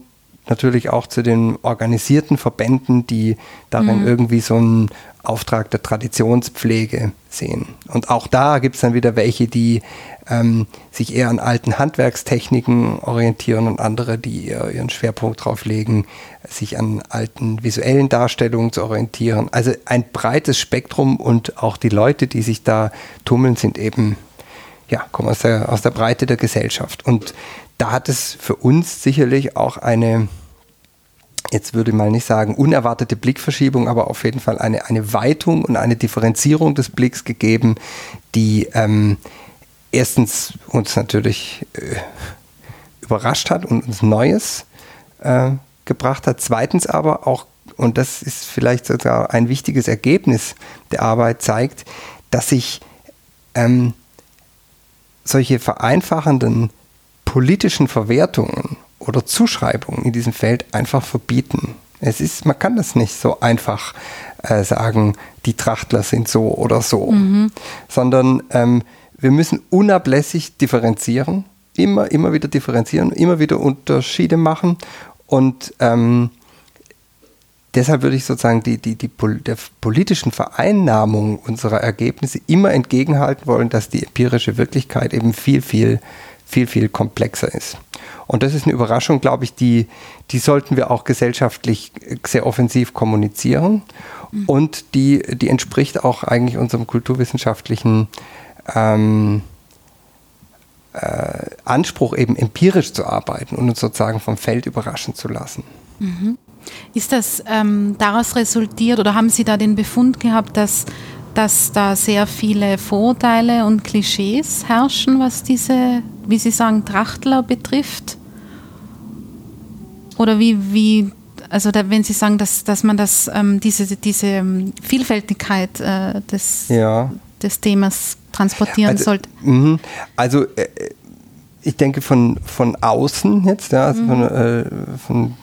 natürlich auch zu den organisierten Verbänden, die darin mhm. irgendwie so einen Auftrag der Traditionspflege sehen. Und auch da gibt es dann wieder welche, die ähm, sich eher an alten Handwerkstechniken orientieren und andere, die ihren Schwerpunkt darauf legen, sich an alten visuellen Darstellungen zu orientieren. Also ein breites Spektrum und auch die Leute, die sich da tummeln, sind eben, ja, kommen aus der, aus der Breite der Gesellschaft. Und da hat es für uns sicherlich auch eine jetzt würde ich mal nicht sagen unerwartete Blickverschiebung, aber auf jeden Fall eine, eine Weitung und eine Differenzierung des Blicks gegeben, die ähm, erstens uns natürlich äh, überrascht hat und uns Neues äh, gebracht hat. Zweitens aber auch, und das ist vielleicht sogar ein wichtiges Ergebnis der Arbeit, zeigt, dass sich ähm, solche vereinfachenden politischen Verwertungen oder Zuschreibungen in diesem Feld einfach verbieten. Es ist, man kann das nicht so einfach äh, sagen, die Trachtler sind so oder so, mhm. sondern ähm, wir müssen unablässig differenzieren, immer, immer wieder differenzieren, immer wieder Unterschiede machen und ähm, deshalb würde ich sozusagen die, die, die der politischen Vereinnahmung unserer Ergebnisse immer entgegenhalten wollen, dass die empirische Wirklichkeit eben viel, viel, viel, viel komplexer ist. Und das ist eine Überraschung, glaube ich, die, die sollten wir auch gesellschaftlich sehr offensiv kommunizieren. Mhm. Und die, die entspricht auch eigentlich unserem kulturwissenschaftlichen ähm, äh, Anspruch, eben empirisch zu arbeiten und uns sozusagen vom Feld überraschen zu lassen. Mhm. Ist das ähm, daraus resultiert oder haben Sie da den Befund gehabt, dass, dass da sehr viele Vorurteile und Klischees herrschen, was diese, wie Sie sagen, Trachtler betrifft? Oder wie, wie also da, wenn Sie sagen, dass, dass man das, ähm, diese, diese ähm, Vielfältigkeit äh, des, ja. des Themas transportieren also, sollte. Mh, also äh, ich denke von, von außen jetzt, ja, also mhm. von, äh, von,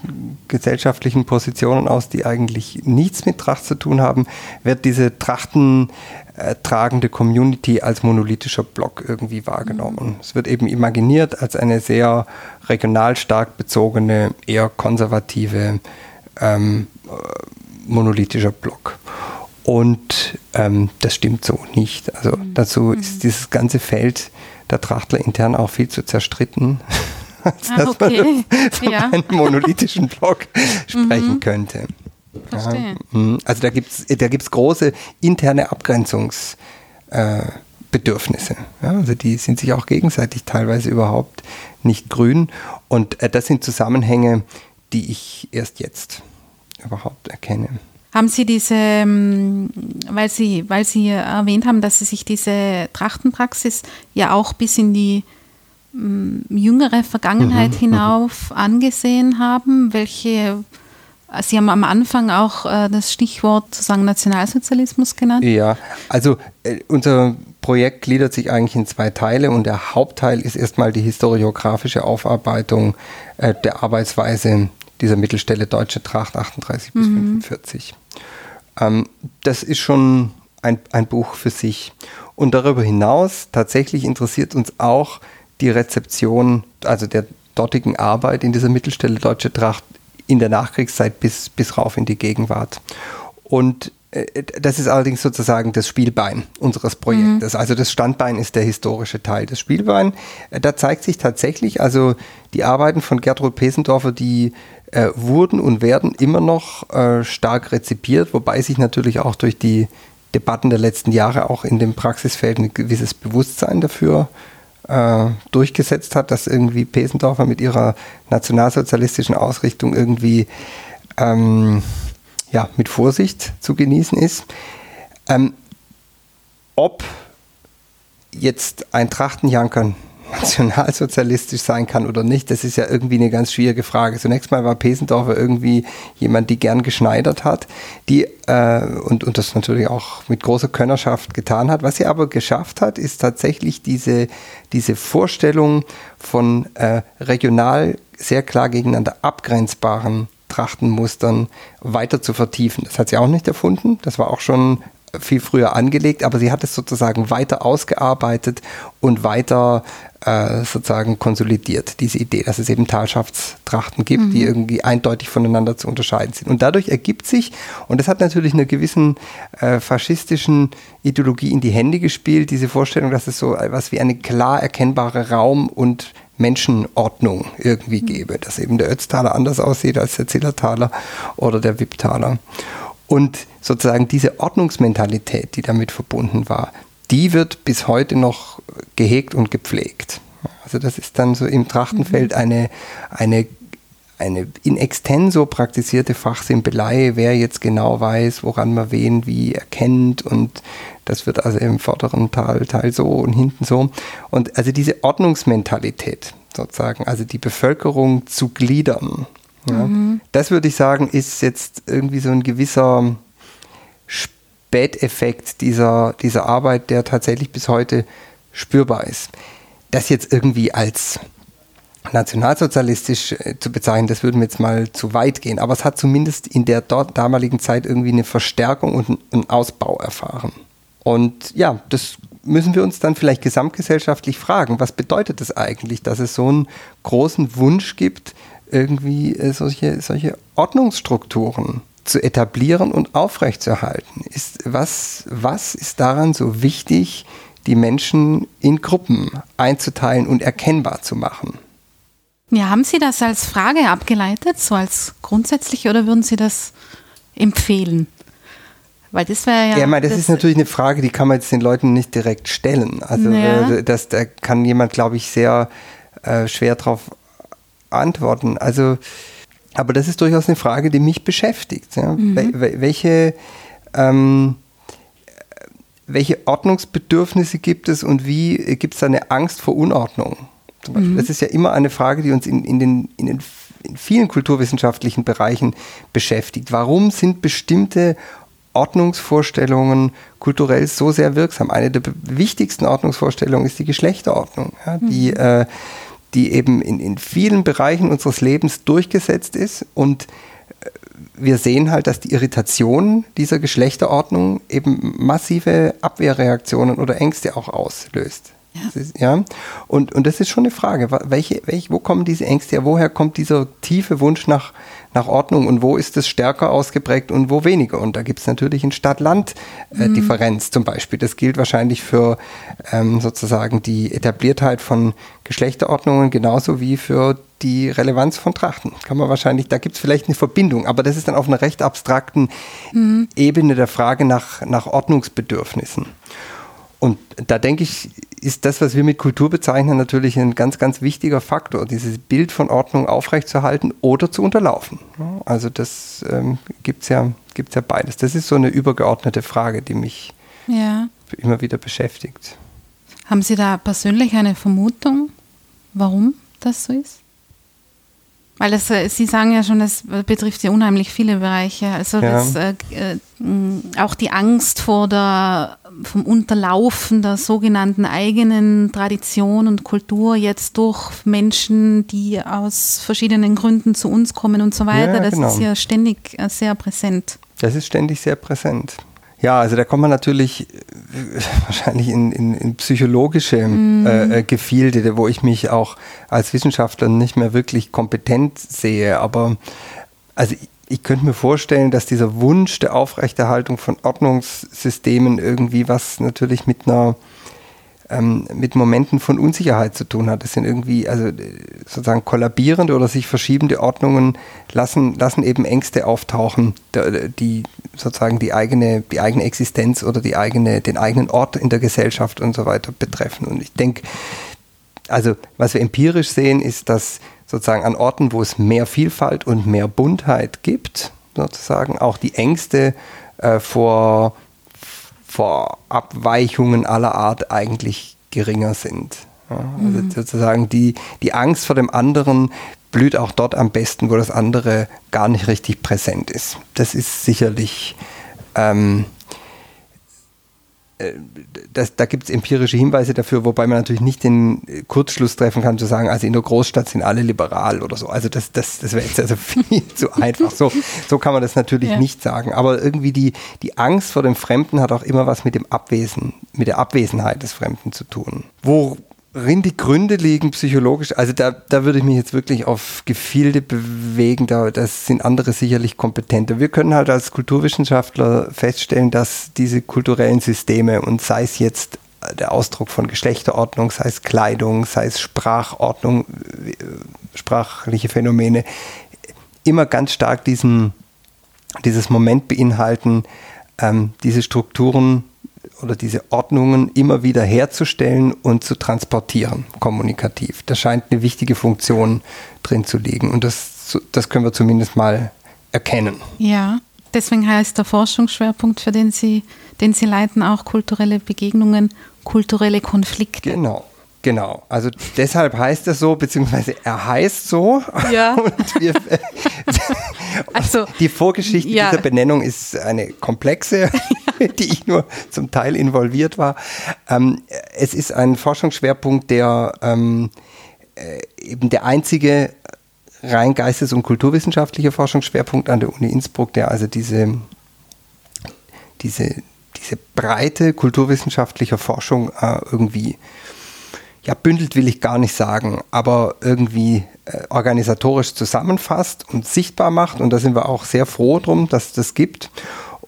gesellschaftlichen Positionen aus, die eigentlich nichts mit Tracht zu tun haben, wird diese Trachten äh, tragende Community als monolithischer Block irgendwie wahrgenommen. Mhm. Es wird eben imaginiert als eine sehr regional stark bezogene, eher konservative, ähm, äh, monolithischer Block. Und ähm, das stimmt so nicht. Also mhm. dazu mhm. ist dieses ganze Feld der Trachtler intern auch viel zu zerstritten, [laughs] als ah, dass okay. man [laughs] von ja. einem monolithischen Block [laughs] sprechen mhm. könnte. Verstehe. Mhm. Also da gibt es da gibt's große interne Abgrenzungsbedürfnisse. Äh, ja, also die sind sich auch gegenseitig teilweise überhaupt nicht grün. Und äh, das sind Zusammenhänge, die ich erst jetzt überhaupt erkenne. Haben Sie diese, ähm, weil Sie, weil Sie erwähnt haben, dass Sie sich diese Trachtenpraxis ja auch bis in die mm, jüngere Vergangenheit mhm, mhm, hinauf angesehen haben, welche Sie haben am Anfang auch äh, das Stichwort sozusagen Nationalsozialismus genannt. Ja, also äh, unser Projekt gliedert sich eigentlich in zwei Teile und der Hauptteil ist erstmal die historiografische Aufarbeitung äh, der Arbeitsweise dieser Mittelstelle Deutsche Tracht 38 bis mhm. 45. Ähm, das ist schon ein, ein Buch für sich. Und darüber hinaus tatsächlich interessiert uns auch die Rezeption, also der dortigen Arbeit in dieser Mittelstelle Deutsche Tracht in der Nachkriegszeit bis, bis rauf in die Gegenwart. Und äh, das ist allerdings sozusagen das Spielbein unseres Projektes. Mhm. Also das Standbein ist der historische Teil des Spielbein. Äh, da zeigt sich tatsächlich, also die Arbeiten von Gertrud Pesendorfer, die äh, wurden und werden immer noch äh, stark rezipiert, wobei sich natürlich auch durch die Debatten der letzten Jahre auch in dem Praxisfeld ein gewisses Bewusstsein dafür äh, durchgesetzt hat, dass irgendwie Pesendorfer mit ihrer nationalsozialistischen Ausrichtung irgendwie ähm, ja, mit Vorsicht zu genießen ist. Ähm, ob jetzt ein Trachtenjanker nationalsozialistisch sein kann oder nicht, das ist ja irgendwie eine ganz schwierige Frage. Zunächst mal war Pesendorfer irgendwie jemand, die gern geschneidert hat, die äh, und, und das natürlich auch mit großer Könnerschaft getan hat. Was sie aber geschafft hat, ist tatsächlich diese, diese Vorstellung von äh, regional sehr klar gegeneinander abgrenzbaren Trachtenmustern weiter zu vertiefen. Das hat sie auch nicht erfunden. Das war auch schon viel früher angelegt, aber sie hat es sozusagen weiter ausgearbeitet und weiter äh, sozusagen konsolidiert, diese Idee, dass es eben Talschaftstrachten gibt, mhm. die irgendwie eindeutig voneinander zu unterscheiden sind. Und dadurch ergibt sich, und das hat natürlich einer gewissen äh, faschistischen Ideologie in die Hände gespielt, diese Vorstellung, dass es so etwas wie eine klar erkennbare Raum- und Menschenordnung irgendwie mhm. gäbe, dass eben der Ötztaler anders aussieht als der Zillertaler oder der Wipptaler. Und sozusagen diese Ordnungsmentalität, die damit verbunden war, die wird bis heute noch gehegt und gepflegt. Also das ist dann so im Trachtenfeld mhm. eine, eine, eine in extenso praktizierte Fachsimpelei, wer jetzt genau weiß, woran man wen wie erkennt und das wird also im vorderen Teil, Teil so und hinten so. Und also diese Ordnungsmentalität sozusagen, also die Bevölkerung zu gliedern, ja. Mhm. Das würde ich sagen, ist jetzt irgendwie so ein gewisser Späteffekt dieser, dieser Arbeit, der tatsächlich bis heute spürbar ist. Das jetzt irgendwie als nationalsozialistisch äh, zu bezeichnen, das würde mir jetzt mal zu weit gehen. Aber es hat zumindest in der dort damaligen Zeit irgendwie eine Verstärkung und einen Ausbau erfahren. Und ja, das müssen wir uns dann vielleicht gesamtgesellschaftlich fragen, was bedeutet das eigentlich, dass es so einen großen Wunsch gibt, irgendwie äh, solche, solche Ordnungsstrukturen zu etablieren und aufrechtzuerhalten. Ist, was, was ist daran so wichtig, die Menschen in Gruppen einzuteilen und erkennbar zu machen? Ja, haben Sie das als Frage abgeleitet, so als grundsätzlich, oder würden Sie das empfehlen? Weil das wäre ja. Ja, ich meine, das, das, ist natürlich eine Frage, die kann man jetzt den Leuten nicht direkt stellen. Also ja. Äh, das, da kann jemand, glaube ich, sehr äh, schwer drauf antworten. Also, aber das ist durchaus eine Frage, die mich beschäftigt. Ja? Mhm. Welche, ähm, welche Ordnungsbedürfnisse gibt es und wie gibt es da eine Angst vor Unordnung? Mhm. Das ist ja immer eine Frage, die uns in, in, den, in, den, in vielen kulturwissenschaftlichen Bereichen beschäftigt. Warum sind bestimmte Ordnungsvorstellungen kulturell so sehr wirksam? Eine der wichtigsten Ordnungsvorstellungen ist die Geschlechterordnung, ja, die mhm. äh, die eben in, in vielen Bereichen unseres Lebens durchgesetzt ist und äh, wir sehen halt, dass die Irritation dieser Geschlechterordnung eben massive Abwehrreaktionen oder Ängste auch auslöst. Ja. Ist, ja? Und, und das ist schon eine Frage, welche, welche, wo kommen diese Ängste her? Woher kommt dieser tiefe Wunsch nach, nach Ordnung und wo ist es stärker ausgeprägt und wo weniger? Und da gibt es natürlich eine Stadt-Land-Differenz mhm. zum Beispiel. Das gilt wahrscheinlich für ähm, sozusagen die Etabliertheit von Geschlechterordnungen genauso wie für die Relevanz von Trachten. Kann man wahrscheinlich, da gibt es vielleicht eine Verbindung, aber das ist dann auf einer recht abstrakten mhm. Ebene der Frage nach, nach Ordnungsbedürfnissen. Und da denke ich, ist das, was wir mit Kultur bezeichnen, natürlich ein ganz, ganz wichtiger Faktor, dieses Bild von Ordnung aufrechtzuerhalten oder zu unterlaufen. Also das ähm, gibt es ja, gibt's ja beides. Das ist so eine übergeordnete Frage, die mich ja. immer wieder beschäftigt. Haben Sie da persönlich eine Vermutung, warum das so ist? Weil das, äh, Sie sagen ja schon, das betrifft ja unheimlich viele Bereiche. Also ja. das, äh, äh auch die Angst vor der, vom Unterlaufen der sogenannten eigenen Tradition und Kultur jetzt durch Menschen, die aus verschiedenen Gründen zu uns kommen und so weiter. Ja, das genau. ist ja ständig äh, sehr präsent. Das ist ständig sehr präsent. Ja, also da kommt man natürlich äh, wahrscheinlich in, in, in psychologische mm. äh, Gefilde, wo ich mich auch als Wissenschaftler nicht mehr wirklich kompetent sehe. Aber also ich, ich könnte mir vorstellen, dass dieser Wunsch der Aufrechterhaltung von Ordnungssystemen irgendwie was natürlich mit einer ähm, mit Momenten von Unsicherheit zu tun hat. Das sind irgendwie, also sozusagen kollabierende oder sich verschiebende Ordnungen lassen, lassen eben Ängste auftauchen, die sozusagen die eigene, die eigene Existenz oder die eigene, den eigenen Ort in der Gesellschaft und so weiter betreffen. Und ich denke, also was wir empirisch sehen, ist, dass sozusagen an Orten, wo es mehr Vielfalt und mehr Buntheit gibt, sozusagen auch die Ängste äh, vor, vor Abweichungen aller Art eigentlich geringer sind. Ja, also mhm. sozusagen die, die Angst vor dem anderen blüht auch dort am besten, wo das andere gar nicht richtig präsent ist. Das ist sicherlich ähm, äh, das, da gibt es empirische Hinweise dafür, wobei man natürlich nicht den Kurzschluss treffen kann, zu sagen, also in der Großstadt sind alle liberal oder so. Also das, das, das wäre jetzt also [laughs] viel zu einfach. So, so kann man das natürlich ja. nicht sagen. Aber irgendwie die, die Angst vor dem Fremden hat auch immer was mit dem Abwesen, mit der Abwesenheit des Fremden zu tun. Wo, worin die Gründe liegen psychologisch, also da, da würde ich mich jetzt wirklich auf Gefilde bewegen, da das sind andere sicherlich kompetenter. Wir können halt als Kulturwissenschaftler feststellen, dass diese kulturellen Systeme und sei es jetzt der Ausdruck von Geschlechterordnung, sei es Kleidung, sei es Sprachordnung, sprachliche Phänomene, immer ganz stark diesen, dieses Moment beinhalten, ähm, diese Strukturen oder diese Ordnungen immer wieder herzustellen und zu transportieren, kommunikativ. Da scheint eine wichtige Funktion drin zu liegen und das, das können wir zumindest mal erkennen. Ja, deswegen heißt der Forschungsschwerpunkt, für den Sie, den Sie leiten, auch kulturelle Begegnungen, kulturelle Konflikte. Genau. Genau, also deshalb heißt er so, beziehungsweise er heißt so. Ja. [laughs] Wir, [laughs] [laughs] also, die Vorgeschichte ja. dieser Benennung ist eine komplexe, [laughs] die ich nur zum Teil involviert war. Ähm, es ist ein Forschungsschwerpunkt, der ähm, äh, eben der einzige rein geistes- und kulturwissenschaftliche Forschungsschwerpunkt an der Uni Innsbruck, der also diese, diese, diese breite kulturwissenschaftliche Forschung äh, irgendwie ja, bündelt will ich gar nicht sagen, aber irgendwie äh, organisatorisch zusammenfasst und sichtbar macht. Und da sind wir auch sehr froh drum, dass das gibt.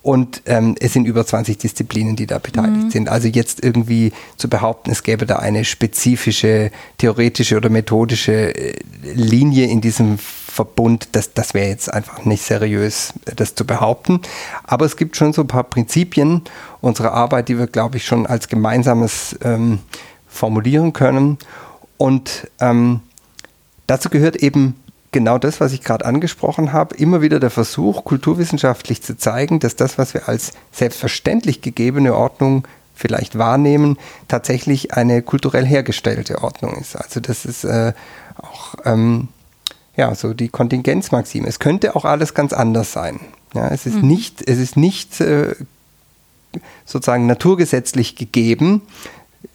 Und ähm, es sind über 20 Disziplinen, die da beteiligt mhm. sind. Also jetzt irgendwie zu behaupten, es gäbe da eine spezifische theoretische oder methodische äh, Linie in diesem Verbund, das, das wäre jetzt einfach nicht seriös, das zu behaupten. Aber es gibt schon so ein paar Prinzipien unserer Arbeit, die wir, glaube ich, schon als gemeinsames ähm, formulieren können. Und ähm, dazu gehört eben genau das, was ich gerade angesprochen habe, immer wieder der Versuch, kulturwissenschaftlich zu zeigen, dass das, was wir als selbstverständlich gegebene Ordnung vielleicht wahrnehmen, tatsächlich eine kulturell hergestellte Ordnung ist. Also das ist äh, auch ähm, ja, so die Kontingenzmaxime. Es könnte auch alles ganz anders sein. Ja, es ist mhm. nicht, es ist nicht äh, sozusagen naturgesetzlich gegeben,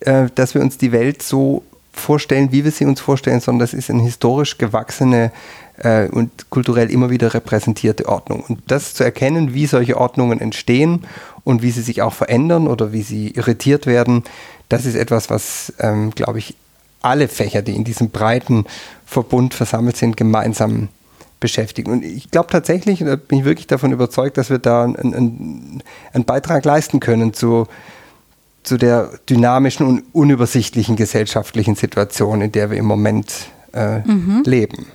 äh, dass wir uns die Welt so vorstellen, wie wir sie uns vorstellen, sondern das ist eine historisch gewachsene äh, und kulturell immer wieder repräsentierte Ordnung. Und das zu erkennen, wie solche Ordnungen entstehen und wie sie sich auch verändern oder wie sie irritiert werden, das ist etwas, was, ähm, glaube ich, alle Fächer, die in diesem breiten Verbund versammelt sind, gemeinsam beschäftigen. Und ich glaube tatsächlich, da bin ich wirklich davon überzeugt, dass wir da einen, einen, einen Beitrag leisten können zu zu der dynamischen und unübersichtlichen gesellschaftlichen Situation, in der wir im Moment äh, mhm. leben.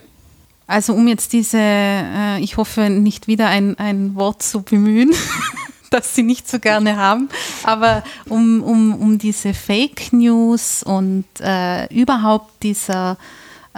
Also um jetzt diese, äh, ich hoffe nicht wieder ein, ein Wort zu bemühen, [laughs] das Sie nicht so gerne haben, aber um, um, um diese Fake News und äh, überhaupt dieser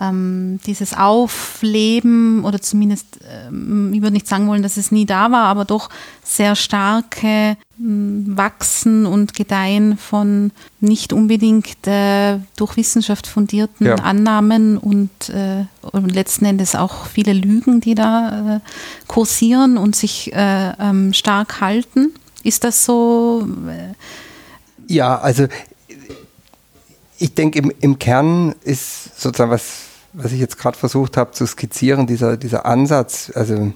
ähm, dieses Aufleben oder zumindest, ähm, ich würde nicht sagen wollen, dass es nie da war, aber doch sehr starke ähm, Wachsen und Gedeihen von nicht unbedingt äh, durch Wissenschaft fundierten ja. Annahmen und, äh, und, letzten Endes auch viele Lügen, die da äh, kursieren und sich äh, ähm, stark halten. Ist das so? Ja, also ich denke, im, im Kern ist sozusagen was, was ich jetzt gerade versucht habe zu skizzieren, dieser, dieser Ansatz, also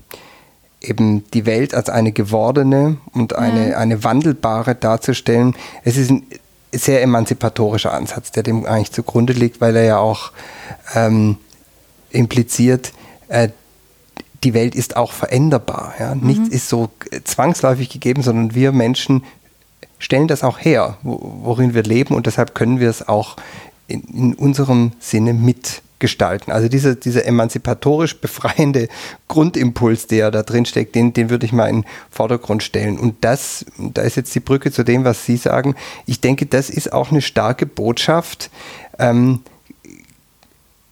eben die Welt als eine gewordene und eine, ja. eine wandelbare darzustellen. Es ist ein sehr emanzipatorischer Ansatz, der dem eigentlich zugrunde liegt, weil er ja auch ähm, impliziert, äh, die Welt ist auch veränderbar. Ja? Mhm. Nichts ist so zwangsläufig gegeben, sondern wir Menschen stellen das auch her, worin wir leben und deshalb können wir es auch in, in unserem Sinne mit gestalten. Also dieser, dieser emanzipatorisch befreiende [laughs] Grundimpuls, der da drin steckt, den, den würde ich mal in den Vordergrund stellen. Und das, da ist jetzt die Brücke zu dem, was Sie sagen. Ich denke, das ist auch eine starke Botschaft ähm,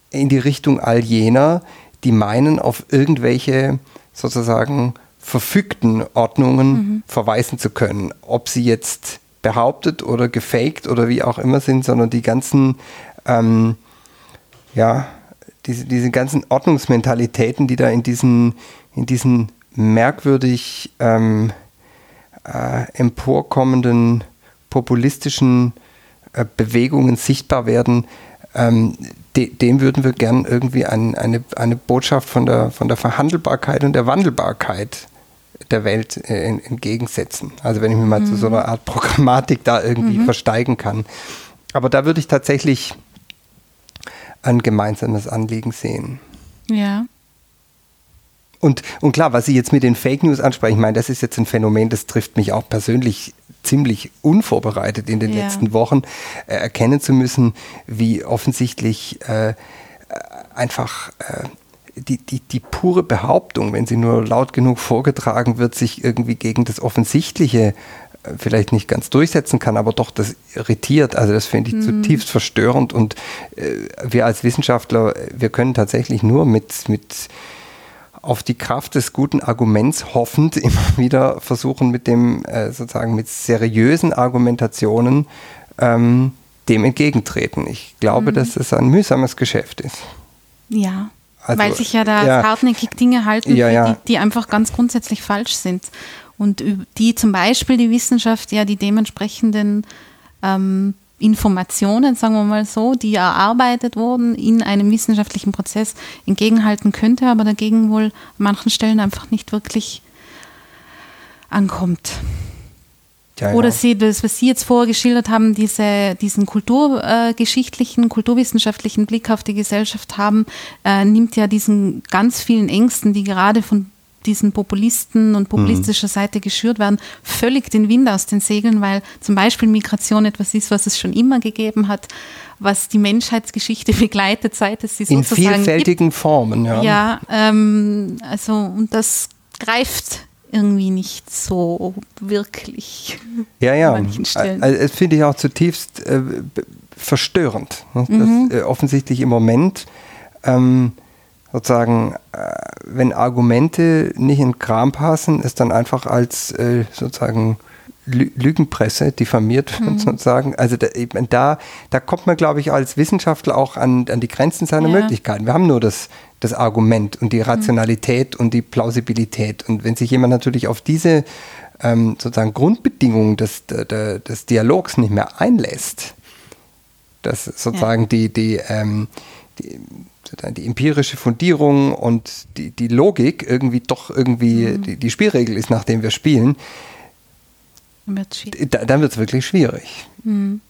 in die Richtung all jener, die meinen, auf irgendwelche sozusagen verfügten Ordnungen mhm. verweisen zu können. Ob sie jetzt behauptet oder gefaked oder wie auch immer sind, sondern die ganzen ähm, ja, diese, diese ganzen Ordnungsmentalitäten, die da in diesen, in diesen merkwürdig ähm, äh, emporkommenden populistischen äh, Bewegungen sichtbar werden, ähm, de, dem würden wir gern irgendwie ein, eine, eine Botschaft von der, von der Verhandelbarkeit und der Wandelbarkeit der Welt äh, entgegensetzen. Also wenn ich mir mal mhm. zu so einer Art Programmatik da irgendwie mhm. versteigen kann. Aber da würde ich tatsächlich ein gemeinsames Anliegen sehen. Ja. Und, und klar, was Sie jetzt mit den Fake News ansprechen, ich meine, das ist jetzt ein Phänomen, das trifft mich auch persönlich ziemlich unvorbereitet in den ja. letzten Wochen äh, erkennen zu müssen, wie offensichtlich äh, einfach äh, die, die, die pure Behauptung, wenn sie nur laut genug vorgetragen wird, sich irgendwie gegen das Offensichtliche vielleicht nicht ganz durchsetzen kann, aber doch das irritiert. Also das finde ich mhm. zutiefst verstörend und äh, wir als Wissenschaftler, wir können tatsächlich nur mit, mit auf die Kraft des guten Arguments hoffend [laughs] immer wieder versuchen, mit dem äh, sozusagen mit seriösen Argumentationen ähm, dem entgegentreten. Ich glaube, mhm. dass es ein mühsames Geschäft ist. Ja. Also, Weil sich ja da ja, hartnäckig Dinge halten, ja, ja. Die, die einfach ganz grundsätzlich falsch sind und die zum Beispiel die Wissenschaft ja die dementsprechenden ähm, Informationen, sagen wir mal so, die erarbeitet wurden, in einem wissenschaftlichen Prozess entgegenhalten könnte, aber dagegen wohl an manchen Stellen einfach nicht wirklich ankommt. Ja, Oder Sie, das, was Sie jetzt vorher geschildert haben, diese, diesen kulturgeschichtlichen, kulturwissenschaftlichen Blick auf die Gesellschaft haben, äh, nimmt ja diesen ganz vielen Ängsten, die gerade von diesen Populisten und populistischer mhm. Seite geschürt werden, völlig den Wind aus den Segeln, weil zum Beispiel Migration etwas ist, was es schon immer gegeben hat, was die Menschheitsgeschichte [laughs] begleitet, seit es sie sozusagen In vielfältigen gibt. Formen, ja. Ja, ähm, also und das greift irgendwie nicht so wirklich. Ja, ja. Also, das finde ich auch zutiefst äh, verstörend. Ne? Mhm. Dass, äh, offensichtlich im Moment ähm, sozusagen, äh, wenn Argumente nicht in Kram passen, ist dann einfach als äh, sozusagen Lügenpresse diffamiert wird mhm. sozusagen. Also da, da, da kommt man, glaube ich, als Wissenschaftler auch an, an die Grenzen seiner ja. Möglichkeiten. Wir haben nur das, das Argument und die mhm. Rationalität mhm. und die Plausibilität. Und wenn sich jemand natürlich auf diese ähm, sozusagen Grundbedingungen des, des, des Dialogs nicht mehr einlässt, dass sozusagen ja. die, die, ähm, die die empirische Fundierung und die, die Logik irgendwie doch irgendwie mhm. die, die, Spielregel ist, nach dem wir spielen, da, dann wird es wirklich schwierig. Mhm.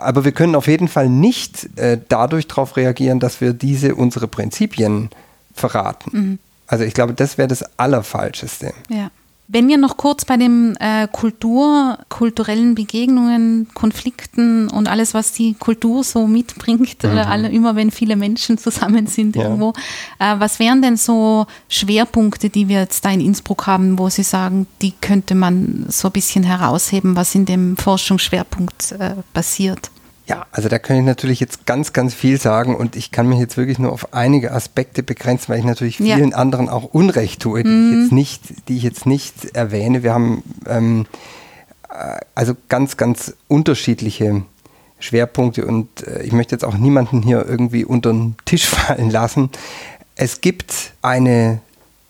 Aber wir können auf jeden Fall nicht äh, dadurch darauf reagieren, dass wir diese unsere Prinzipien verraten. Mhm. Also ich glaube, das wäre das Allerfalscheste. Ja. Wenn wir noch kurz bei den äh, Kultur, kulturellen Begegnungen, Konflikten und alles, was die Kultur so mitbringt, mhm. alle, immer wenn viele Menschen zusammen sind ja. irgendwo, äh, was wären denn so Schwerpunkte, die wir jetzt da in Innsbruck haben, wo Sie sagen, die könnte man so ein bisschen herausheben, was in dem Forschungsschwerpunkt äh, passiert? Ja, also da kann ich natürlich jetzt ganz, ganz viel sagen und ich kann mich jetzt wirklich nur auf einige Aspekte begrenzen, weil ich natürlich vielen ja. anderen auch Unrecht tue, die, mhm. ich jetzt nicht, die ich jetzt nicht erwähne. Wir haben ähm, äh, also ganz, ganz unterschiedliche Schwerpunkte und äh, ich möchte jetzt auch niemanden hier irgendwie unter den Tisch [laughs] fallen lassen. Es gibt eine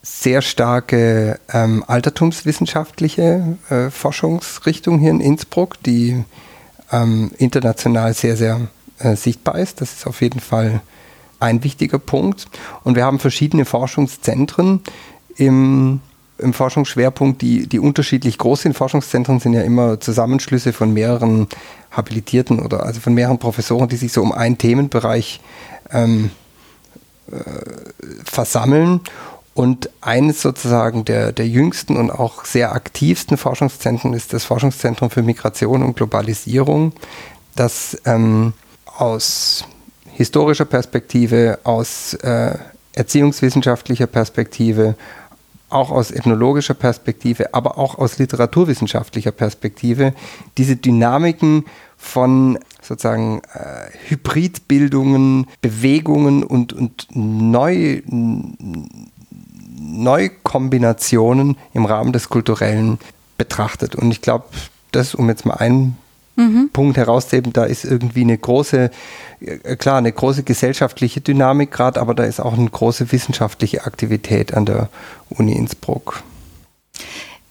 sehr starke ähm, altertumswissenschaftliche äh, Forschungsrichtung hier in Innsbruck, die ähm, international sehr, sehr äh, sichtbar ist. Das ist auf jeden Fall ein wichtiger Punkt. Und wir haben verschiedene Forschungszentren im, im Forschungsschwerpunkt, die, die unterschiedlich groß sind. Forschungszentren sind ja immer Zusammenschlüsse von mehreren Habilitierten oder also von mehreren Professoren, die sich so um einen Themenbereich ähm, äh, versammeln. Und eines sozusagen der, der jüngsten und auch sehr aktivsten Forschungszentren ist das Forschungszentrum für Migration und Globalisierung, das ähm, aus historischer Perspektive, aus äh, erziehungswissenschaftlicher Perspektive, auch aus ethnologischer Perspektive, aber auch aus literaturwissenschaftlicher Perspektive diese Dynamiken von sozusagen äh, Hybridbildungen, Bewegungen und, und Neu, Neukombinationen im Rahmen des Kulturellen betrachtet. Und ich glaube, das, um jetzt mal einen mhm. Punkt herauszuheben, da ist irgendwie eine große, äh, klar, eine große gesellschaftliche Dynamik gerade, aber da ist auch eine große wissenschaftliche Aktivität an der Uni Innsbruck.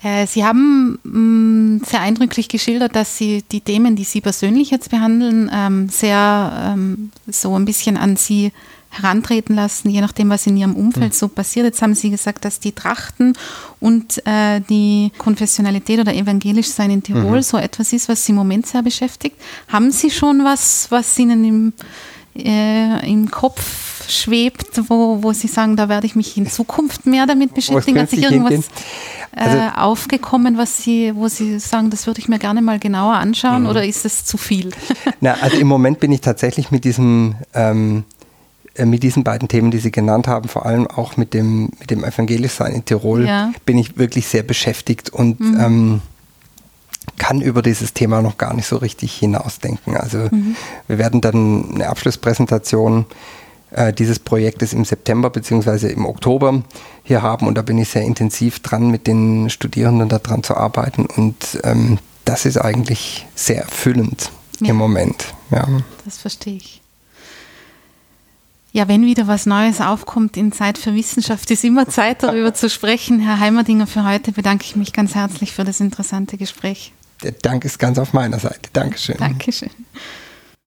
Äh, Sie haben mm, sehr eindrücklich geschildert, dass Sie die Themen, die Sie persönlich jetzt behandeln, ähm, sehr ähm, so ein bisschen an Sie herantreten lassen, je nachdem, was in ihrem Umfeld mhm. so passiert. Jetzt haben Sie gesagt, dass die Trachten und äh, die Konfessionalität oder evangelisch sein in Tirol mhm. so etwas ist, was Sie im Moment sehr beschäftigt. Haben Sie schon was, was Ihnen im, äh, im Kopf schwebt, wo, wo Sie sagen, da werde ich mich in Zukunft mehr damit beschäftigen? Hat sich irgendwas äh, also, aufgekommen, was Sie, wo Sie sagen, das würde ich mir gerne mal genauer anschauen mhm. oder ist das zu viel? Na, also im Moment bin ich tatsächlich mit diesem ähm, äh, mit diesen beiden Themen, die Sie genannt haben, vor allem auch mit dem, mit dem Evangelischsein in Tirol, ja. bin ich wirklich sehr beschäftigt und mhm. ähm, kann über dieses Thema noch gar nicht so richtig hinausdenken. Also mhm. wir werden dann eine Abschlusspräsentation äh, dieses Projektes im September bzw. im Oktober hier haben und da bin ich sehr intensiv dran, mit den Studierenden daran zu arbeiten und ähm, das ist eigentlich sehr erfüllend ja. im Moment. Ja. Das verstehe ich. Ja, wenn wieder was Neues aufkommt in Zeit für Wissenschaft, ist immer Zeit darüber zu sprechen. Herr Heimerdinger, für heute bedanke ich mich ganz herzlich für das interessante Gespräch. Der Dank ist ganz auf meiner Seite. Dankeschön. Dankeschön.